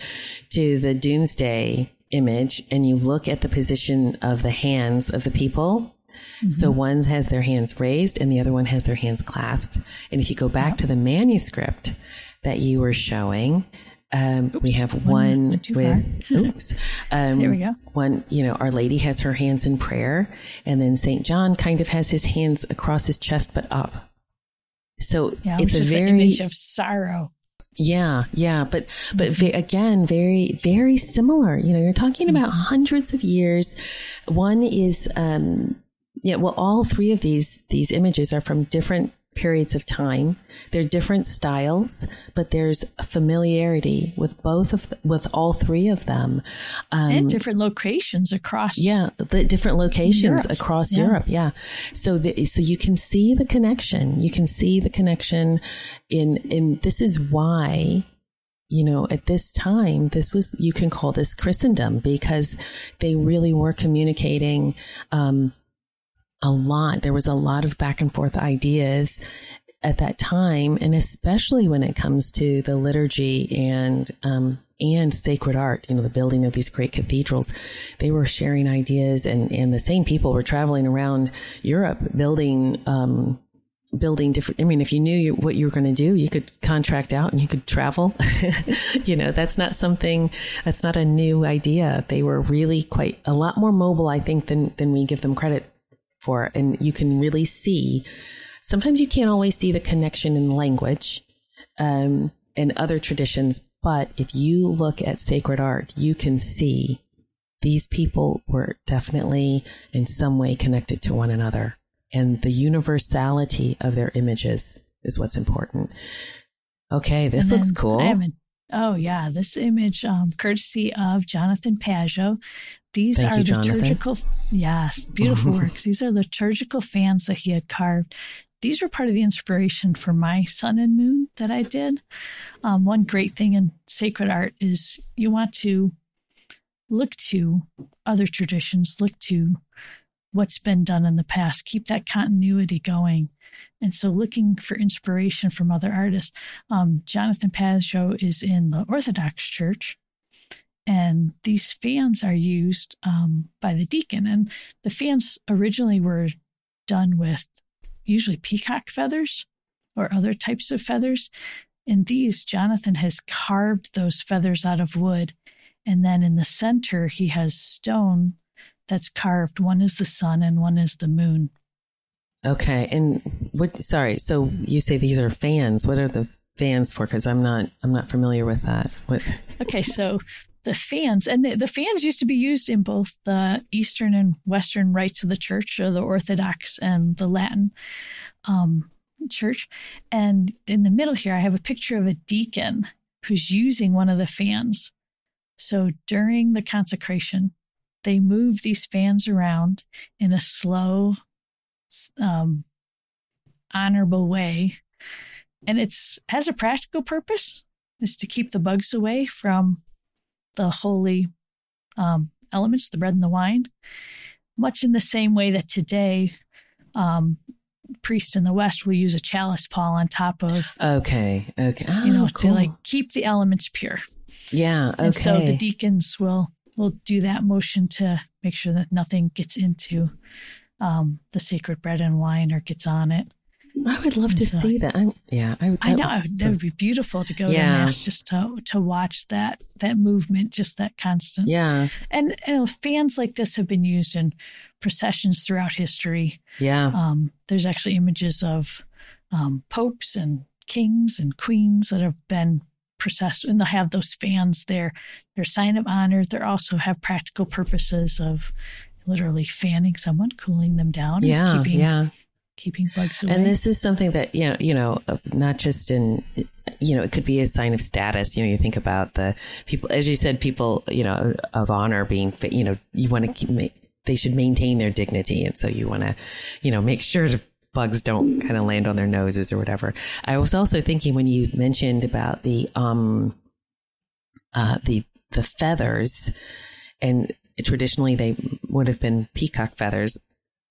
to the doomsday image and you look at the position of the hands of the people. Mm-hmm. So one has their hands raised and the other one has their hands clasped. And if you go back yep. to the manuscript that you were showing, um, we have one, one with, [laughs] oops, um, there we go. One, you know, Our Lady has her hands in prayer, and then St. John kind of has his hands across his chest but up. So yeah, it's a very image of sorrow. Yeah, yeah, but but mm-hmm. again, very very similar. You know, you're talking about mm-hmm. hundreds of years. One is, um, yeah, well, all three of these these images are from different periods of time. They're different styles, but there's familiarity with both of the, with all three of them, um, and different locations across. Yeah, the different locations Europe. across yeah. Europe. Yeah, so the, so you can see the connection. You can see the connection in in this is why you know, at this time, this was, you can call this Christendom because they really were communicating, um, a lot. There was a lot of back and forth ideas at that time, and especially when it comes to the liturgy and um, and sacred art. You know, the building of these great cathedrals. They were sharing ideas, and and the same people were traveling around Europe building. Um, building different i mean if you knew you, what you were going to do you could contract out and you could travel [laughs] you know that's not something that's not a new idea they were really quite a lot more mobile i think than than we give them credit for. And you can really see, sometimes you can't always see the connection in language um, and other traditions, but if you look at sacred art, you can see these people were definitely in some way connected to one another. And the universality of their images is what's important. Okay, this looks cool. Oh yeah, this image, um, courtesy of Jonathan Pageau. These Thank are you, liturgical, yes, beautiful [laughs] works. These are liturgical fans that he had carved. These were part of the inspiration for my sun and moon that I did. Um, one great thing in sacred art is you want to look to other traditions, look to what's been done in the past, keep that continuity going. And so, looking for inspiration from other artists, um, Jonathan Pageau is in the Orthodox Church, and these fans are used um, by the deacon. And the fans originally were done with usually peacock feathers or other types of feathers. In these, Jonathan has carved those feathers out of wood. And then in the center, he has stone that's carved. One is the sun and one is the moon. Okay. And what, sorry. So you say these are fans. What are the fans for? Cause I'm not, I'm not familiar with that. What? Okay. So the fans, and the, the, fans used to be used in both the Eastern and Western rites of the church, or the Orthodox and the Latin um, church. And in the middle here, I have a picture of a deacon who's using one of the fans. So during the consecration, they move these fans around in a slow, um, honorable way. And it's has a practical purpose is to keep the bugs away from the holy um, elements, the bread and the wine, much in the same way that today um, priests in the West will use a chalice pall on top of. Okay. Okay. Oh, you know, cool. to like keep the elements pure. Yeah. Okay. And so the deacons will will do that motion to make sure that nothing gets into um, the sacred bread and wine or gets on it. I would love to so, see that. I'm, yeah, I, that I know was- that would be beautiful to go Yeah. to mass just to to watch that that movement, just that constant. yeah, And you know, fans like this have been used in processions throughout history. yeah, Um, there's actually images of um, popes and kings and queens that have been processed, and they'll have those fans there. They're a sign of honor. They also have practical purposes of literally fanning someone, cooling them down, and yeah, keeping yeah. Keeping bugs away. And this is something that you know, you know, uh, not just in, you know, it could be a sign of status. You know, you think about the people, as you said, people, you know, of honor being, you know, you want to keep, they should maintain their dignity, and so you want to, you know, make sure the bugs don't kind of land on their noses or whatever. I was also thinking when you mentioned about the, um, uh, the the feathers, and traditionally they would have been peacock feathers.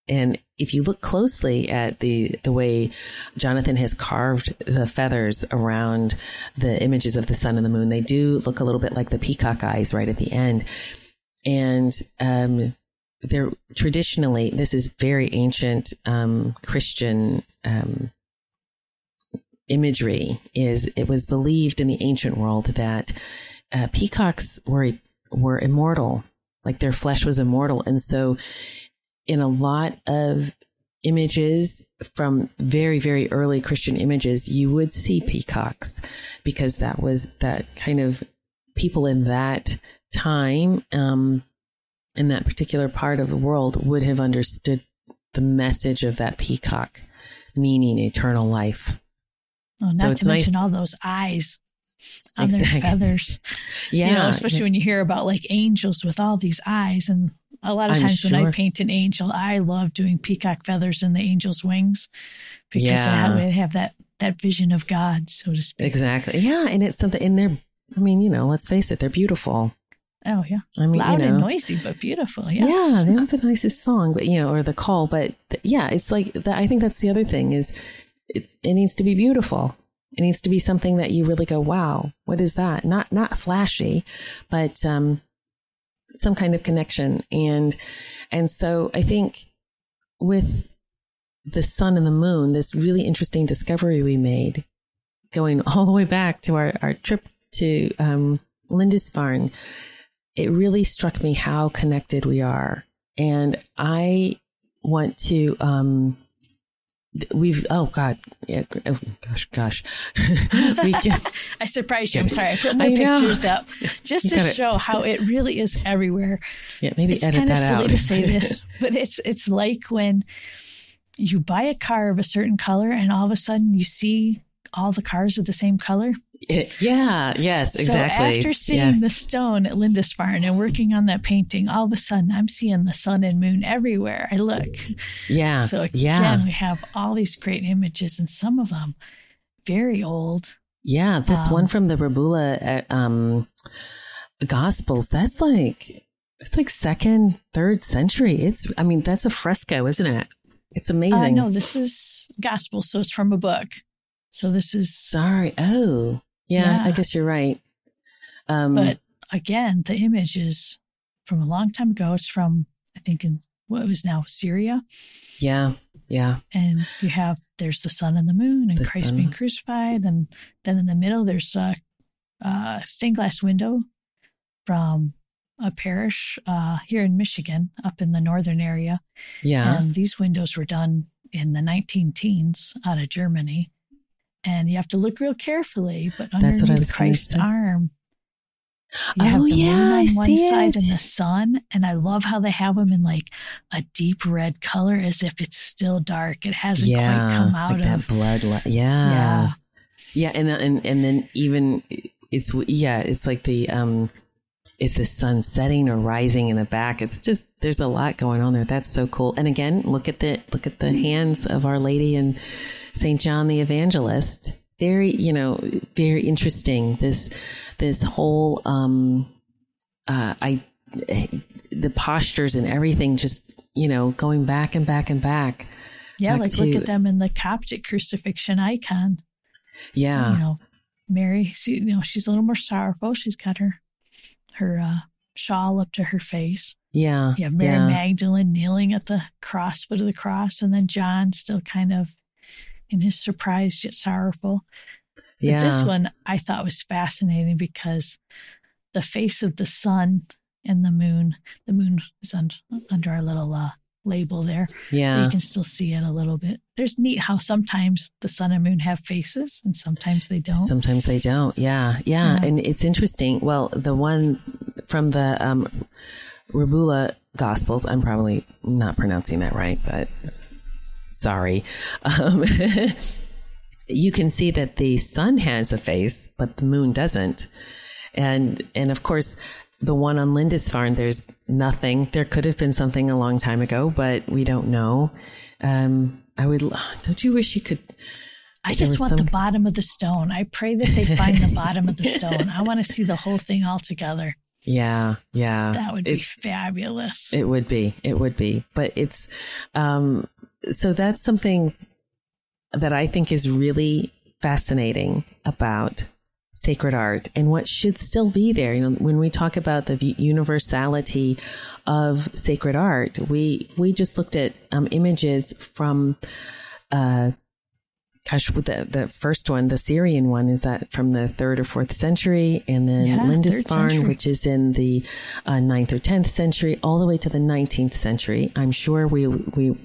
And if you look closely at the the way Jonathan has carved the feathers around the images of the sun and the moon, they do look a little bit like the peacock eyes right at the end. And um, they're traditionally this is very ancient um, Christian um, imagery. Is it was believed in the ancient world that uh, peacocks were were immortal, like their flesh was immortal, and so in a lot of images from very very early christian images you would see peacocks because that was that kind of people in that time um in that particular part of the world would have understood the message of that peacock meaning eternal life oh, not so to nice- mention all those eyes on Exactly. their feathers. yeah [laughs] you know, especially when you hear about like angels with all these eyes. And a lot of I'm times when I paint an angel, I love doing peacock feathers in the angel's wings because Yeah. they, have, that that vision of God, so to speak. exactly yeah and it's something in there i mean you know let's face it they're beautiful Oh yeah, i mean loud you know and noisy, but beautiful. Yeah, Yeah, they don't have the nicest song, but you know, or the call, but th- yeah, it's like that. I think that's the other thing is it's it needs to be beautiful. It needs to be something that you really go, wow, what is that? Not not flashy, but um, some kind of connection. And and so I think with the sun and the moon, this really interesting discovery we made, going all the way back to our our trip to um, Lindisfarne, it really struck me how connected we are. And I want to, um, we've, oh God, yeah, oh, gosh, gosh. [laughs] we can, [laughs] I surprised you. I'm sorry. I put my I pictures up [laughs] just You to gotta- show how it really is everywhere. yeah, maybe it's edit kind of silly out. to say this, but it's it's like when you buy a car of a certain color and all of a sudden you see all the cars of the same color. Yeah, yes, exactly. So after seeing yeah. the stone at Lindisfarne and working on that painting, all of a sudden I'm seeing the sun and moon everywhere I look. yeah, So again, yeah, we have all these great images, and some of them very old. yeah. This um, one from the Rabbula at, um, Gospels, that's like, it's like second, third century. It's, I mean, that's a fresco, isn't it? It's Uh, amazing. no, this is gospel, so it's from a book. So this is, Sorry. Oh, yeah, I guess you're right. Um, but again, the image is from a long time ago. It's from I think in what was now Syria, yeah, yeah, and you have there's the sun and the moon and The Christ sun. being crucified, and then in the middle there's a, a stained glass window from a parish uh, here in Michigan, up in the northern area. yeah. And these windows were done in the 19 teens out of Germany. And you have to look real carefully, but That's what I was Christ's arm, you have Oh, the yeah, moon I on one see side it. and the sun. And I love how they have them in like a deep red color as if it's still dark. It hasn't quite come out like that of. blood. li- Yeah. yeah, yeah, and then- and and then even it's yeah, it's like the um, is the sun setting or rising in the back? It's just there's a lot going on there. That's so cool. And again, look at the look at the hands of Our Lady and Saint John the Evangelist. Very, you know, very interesting. This this whole um, uh, I the postures and everything just you know going back and back and back. Yeah, back like look at them in the Coptic crucifixion icon. Yeah. You know, Mary, she, you know, she's a little more sorrowful. She's got her her uh, shawl up to her face. Yeah. Yeah. Mary yeah. Magdalene kneeling at the cross, foot of the cross, and then John still kind of in his surprised yet sorrowful. But yeah. this one I thought was fascinating because the face of the sun and the moon, the moon is under, under our little uh, label there. Yeah. You can still see it a little bit. There's neat how sometimes the sun and moon have faces and sometimes they don't. Sometimes they don't. Yeah, yeah. Yeah. And it's interesting. Well, the one from the um, Rabbula Gospels, I'm probably not pronouncing that right, but sorry. Um, [laughs] you can see that the sun has a face, but the moon doesn't. And, and of course, the one on Lindisfarne, there's nothing. There could have been something a long time ago, but we don't know. Um, I would, [sighs] don't you wish you could? I just want some- the bottom of the stone. I pray that they find the bottom of the stone. I want to see the whole thing all together. Yeah, yeah. That would be fabulous. It would be. It would be. But it's um so that's something that I think is really fascinating about sacred art and what should still be there. You know, when we talk about the universality of sacred art, we we just looked at um, images from uh gosh the the first one the syrian one is that from the third or fourth century? And then Yeah, lindisfarne which is in the uh, ninth or tenth century all the way to the 19th century. I'm sure we we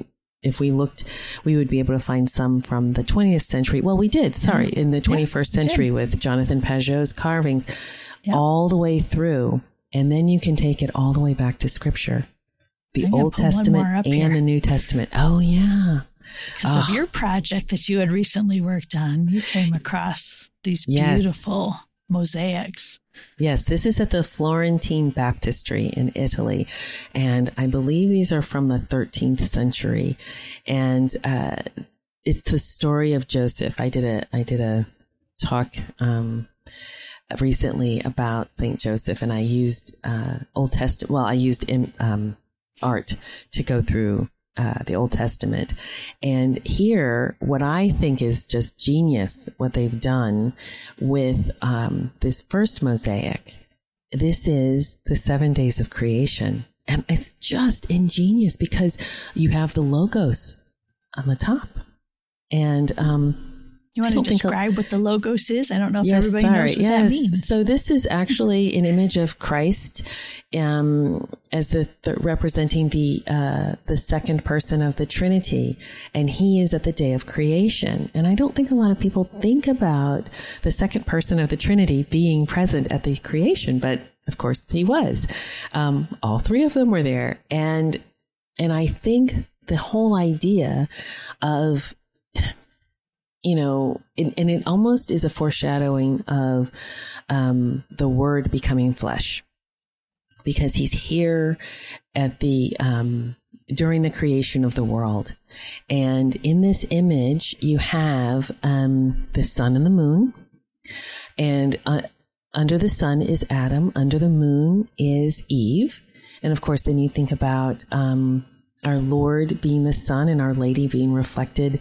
if we looked we would be able to find some from the 20th century well we did sorry in the 21st we did. century with jonathan Pageau's carvings Yeah. all the way through and then you can take it all the way back to scripture the old testament and here. the new testament oh yeah Because of Ah. your project that you had recently worked on, you came across these Yes. beautiful mosaics. Yes, this is at the Florentine Baptistry in Italy. And I believe these are from the 13th century. And uh, it's the story of Joseph. I did a, I did a talk um, recently about St. Joseph, and I used uh, Old Testament, well, I used im- um, art to go through uh, the Old Testament. And here, what I think is just genius, what they've done with um, this first mosaic. This is the seven days of creation. And it's just ingenious because you have the logos on the top. And um, You want to describe what the logos is? I don't know if yes, everybody sorry. knows what yes. that means. So this is actually an image of Christ um, as the, the representing the uh, the second person of the Trinity, and he is at the day of creation. And I don't think a lot of people think about the second person of the Trinity being present at the creation, but of course he was. Um, all three of them were there, and and I think the whole idea of you know, and, and it almost is a foreshadowing of um, the word becoming flesh. Because he's here at the um, during the creation of the world. And in this image you have um, the sun and the moon. And uh, under the sun is adam under the moon is eve. And of course then you think about um, our lord being the sun and our lady being reflected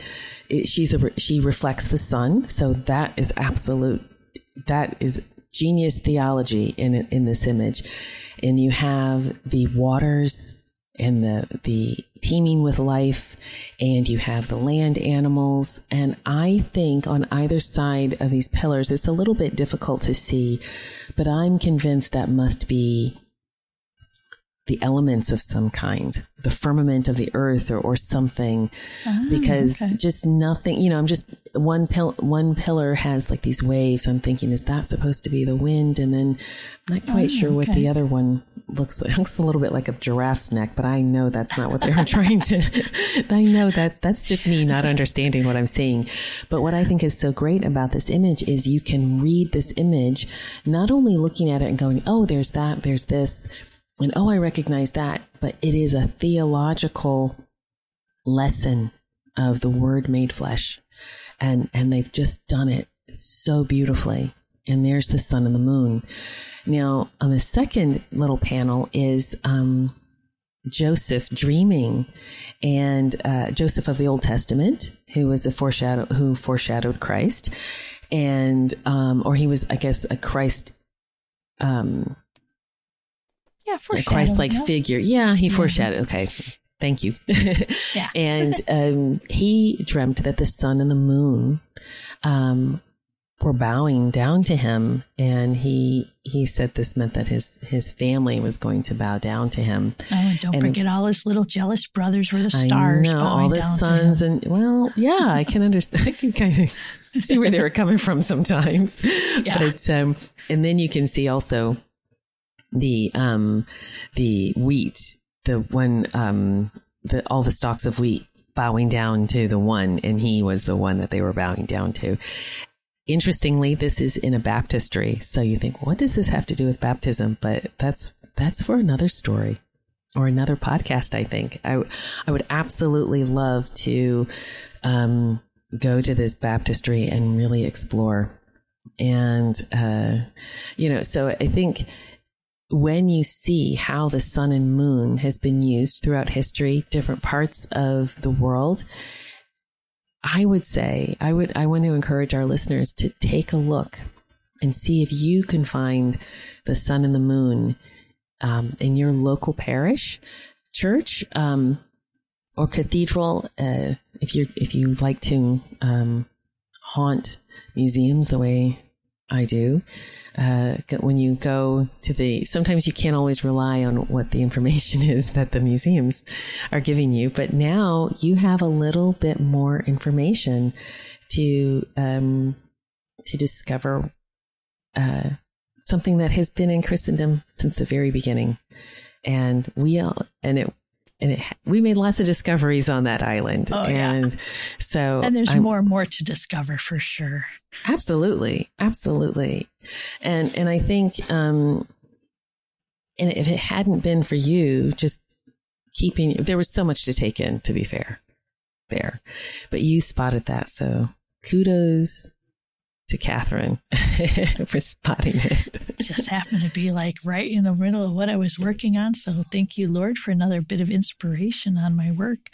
it- she's a she reflects the sun. So that is absolute that is genius theology in in this image. And you have the waters and the the teeming with life and you have the land animals. And i think on either side of these pillars it's a little bit difficult to see but i'm convinced that must be the elements of some kind the firmament of the earth or, or something. Ah, because okay. just nothing you know i'm just one pill one pillar has like these waves. I'm thinking is that supposed to be the wind? And then i'm not quite Oh, sure what the other one looks like [laughs] it looks a little bit like a giraffe's neck but i know that's not what they were [laughs] trying to [laughs] i know that's that's just me not understanding what i'm seeing. But what i think is so great about this image is you can read this image not only looking at it and going oh there's that there's this and oh i recognize that but it is a theological lesson of the word made flesh. And and they've just done it so beautifully. And there's the sun and the moon. Now on the second little panel is um joseph dreaming. And uh, joseph of the old testament who was a foreshadow who foreshadowed christ. And um, or he was, I guess, a Christ, um, Yeah, for a Christ-like figure. Yeah, he Yeah. foreshadowed. Okay, thank you. [laughs] Yeah. and um, he dreamt that the sun and the moon um, were bowing down to him, and he he said this meant that his his family was going to bow down to him. Oh, and don't and- forget all his little jealous brothers were the stars. I know all the sons and well, yeah, I can understand. [laughs] I can kind of see where they were coming from sometimes. [laughs] Yeah. But um, and then you can see also the um the wheat, the one um the all the stalks of wheat bowing down to the one, and he was the one that they were bowing down to. Interestingly, this is in a baptistry, so you think, what does this have to do with baptism? But that's that's for another story or another podcast. I think I I would absolutely love to um, go to this baptistry and really explore. And uh, you know, so I think when you see how the sun and moon has been used throughout history, different parts of the world, I would say I would I want to encourage our listeners to take a look and see if you can find the sun and the moon um, in your local parish, church, um, or cathedral. Uh, if you if you like to um, haunt museums the way I do, uh, when you go to the, sometimes you can't always rely on what the information [laughs] is that the museums are giving you, but now you have a little bit more information to um, to discover uh, something that has been in Christendom since the very beginning, and we all and it. And it, we made lots of discoveries on that island, Oh, yeah. and so And there's I'm- more and more to discover for sure. Absolutely, absolutely, and and I think, um, and if it hadn't been for you, just keeping, there was so much to take in. To be fair, there, but you spotted that, so kudos to Kathryn [laughs] for spotting it. It just happened to be like right in the middle of what I was working on. So thank you, Lord, for another bit of inspiration on my work.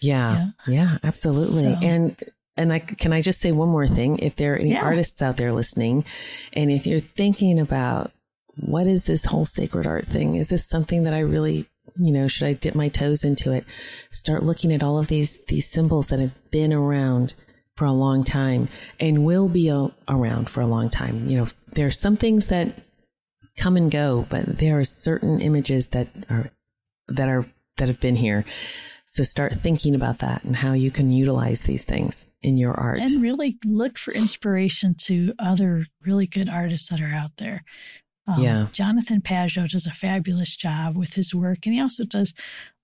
Yeah, yeah, absolutely. So- And and I can I just say one more thing? If there are any Yeah. artists out there listening, and if you're thinking about what is this whole sacred art thing? Is this something that I really, you know, should I dip my toes into it? Start looking at all of these these symbols that have been around for a long time and will be a, around for a long time. You know, there are some things that come and go, but there are certain images that are that are that have been here. So start thinking about that and how you can utilize these things in your art. And really look for inspiration to other really good artists that are out there. Um, Yeah. Jonathan Pageau does a fabulous job with his work. And he also does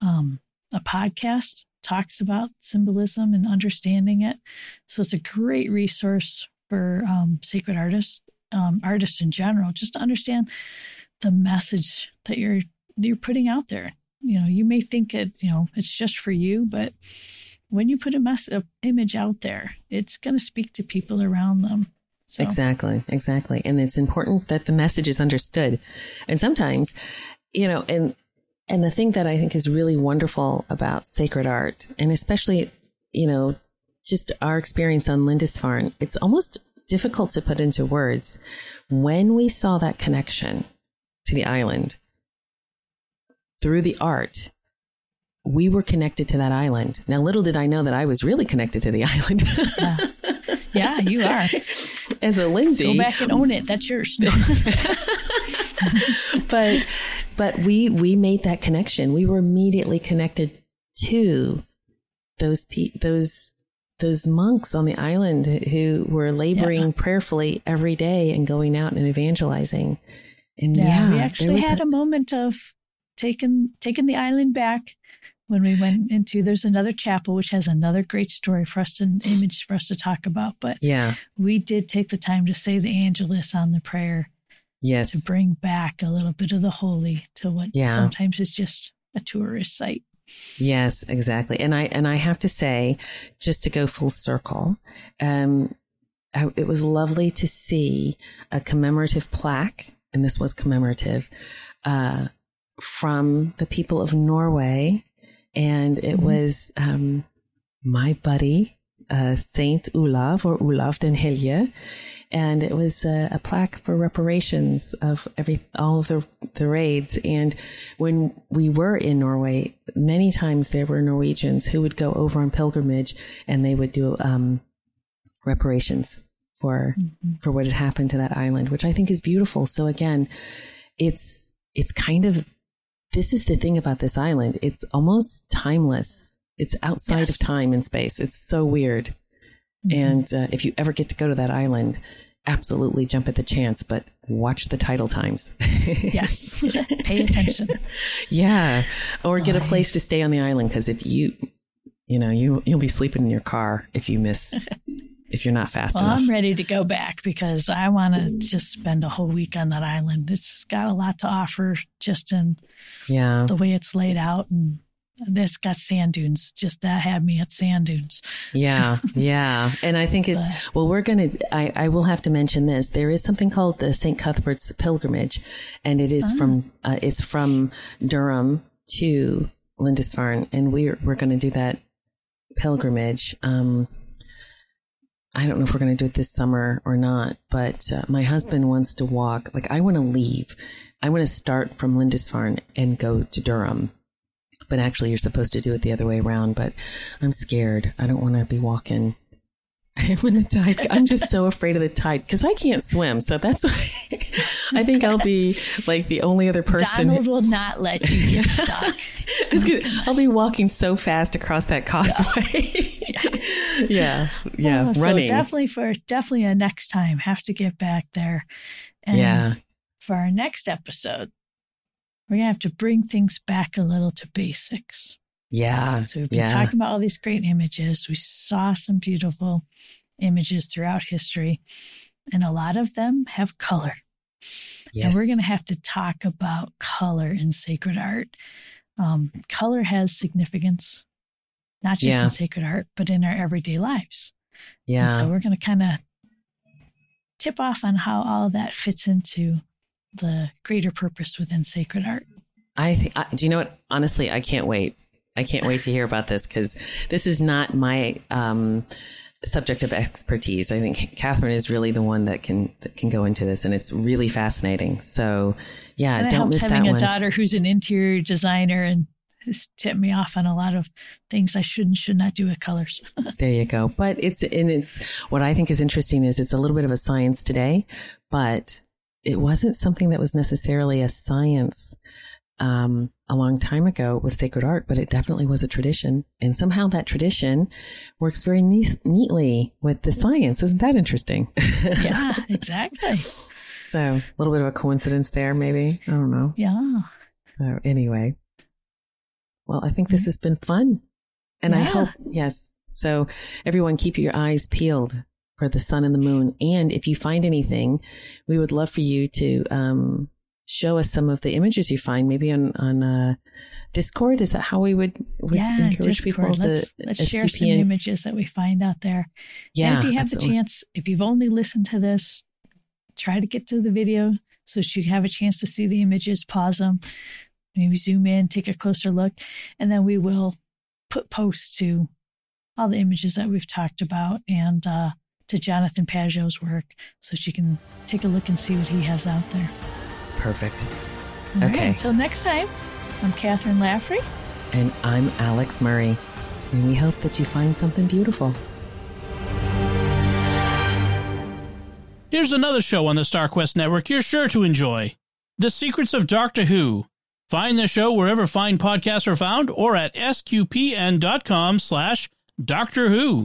um, a podcast, talks about symbolism and understanding it. So it's a great resource for um, sacred artists, um, artists in general, just to understand the message that you're you're putting out there. You know, you may think it, you know, it's just for you, but when you put a mess a image out there, it's going to speak to people around them. So, Exactly, exactly. And it's important that the message is understood. And sometimes, you know, and and the thing that I think is really wonderful about sacred art, and especially, you know, just our experience on Lindisfarne, it's almost difficult to put into words. When we saw that connection to the island through the art, we were connected to that island. Now, little did I know that I was really connected to the [laughs] island. yeah, you are. As a Lindsay, Go back and own it. That's yours. [laughs] but but we we made that connection. We were immediately connected to those pe- those those monks on the island who were laboring Yeah. prayerfully every day and going out and evangelizing. And yeah, yeah, we actually had a moment of taking taking the island back when we went into. There's another chapel which has another great story for us, and image for us to talk about. But yeah, we did take the time to say the Angelus on the prayer yes, to bring back a little bit of the holy to what Yeah. sometimes is just a tourist site. Yes, exactly. And I and I have to say, just to go full circle, um, I, it was lovely to see a commemorative plaque, and this was commemorative, uh, from the people of Norway, and it Mhm. was um, my buddy uh, Saint Olav or Olav den Helge, and it was a, a, plaque for reparations of every all of the the raids. And when we were in Norway, many times there were Norwegians who would go over on pilgrimage and they would do um, reparations for mm-hmm. for what had happened to that island, which I think is beautiful. So again, it's it's kind of this is the thing about this island. It's almost timeless. It's outside yes. of time and space. It's so weird. Mm-hmm. And uh, if you ever get to go to that island, absolutely jump at the chance, but watch the tidal times. [laughs] yes. [laughs] Pay attention. Yeah. Or get a place to stay on the island because if you, you know, you, you'll be sleeping in your car if you miss [laughs] if you're not fast well, enough. I'm ready to go back because I want to just spend a whole week on that island. It's got a lot to offer just in yeah the way it's laid out and this got sand dunes. Just that had me at sand dunes. Yeah, [laughs] yeah. And I think it's but, well. We're gonna. I, I will have to mention this. There is something called the St. Cuthbert's Pilgrimage, and it is oh. from. Uh, it's from Durham to Lindisfarne, and we're we're to do that pilgrimage. Um, I don't know if we're going to do it this summer or not, but uh, my husband wants to walk. Like, I want to leave. I want to start from Lindisfarne and go to Durham. But actually, you're supposed to do it the other way around. But I'm scared. I don't want to be walking [laughs] when the tide. I'm just so afraid of the tide because I can't swim. So that's why [laughs] I think I'll be like the only other person. Donald will not let you get [laughs] stuck. oh, I'll be walking so fast across that causeway. yeah, yeah, yeah oh, running. So definitely for definitely a next time. Have to get back there. And yeah. For our next episode, we're gonna have to bring things back a little to basics. Yeah. So we've been yeah. talking about all these great images. We saw some beautiful images throughout history, and a lot of them have color. Yes. And we're going to have to talk about color in sacred art. Um, color has significance, not just yeah. in sacred art, but in our everyday lives. Yeah. And so we're going to kind of tip off on how all of that fits into the greater purpose within sacred art. I think, do you know what? Honestly, I can't wait. I can't wait to hear about this because this is not my um, subject of expertise. I think Kathryn is really the one that can that can go into this, and it's really fascinating. So, yeah, and don't miss having that a one. daughter who's an interior designer and has tipped me off on a lot of things I should and should not do with colors. [laughs] there you go. But it's and it's what I think is interesting is it's a little bit of a science today, but it wasn't something that was necessarily a science um, a long time ago with sacred art, but it definitely was a tradition. And somehow that tradition works very ne- neatly with the science. Isn't that interesting? [laughs] yeah, exactly. so a little bit of a coincidence there, maybe. I don't know. Yeah. So anyway, well, I think this mm-hmm. has been fun. And yeah. I hope, yes. So everyone keep your eyes peeled for the sun and the moon. And if you find anything, we would love for you to, um, show us some of the images you find, maybe on on uh, Discord. Is that how we would, would yeah, encourage Discord. people let's, to let's share some images that we find out there. Yeah, and if you have absolutely. the chance, if you've only listened to this, try to get to the video so you have a chance to see the images. Pause them, maybe zoom in, take a closer look, and then we will put posts to all the images that we've talked about and uh, to Jonathan Pageau's work so she can take a look and see what he has out there. Perfect. All okay. Right, until next time, I'm Kathryn Laffrey. And I'm Alix Murray. And we hope that you find something beautiful. Here's another show on the StarQuest Network you're sure to enjoy The Secrets of Doctor Who. Find the show wherever fine podcasts are found or at sqpn.com slash Doctor Who.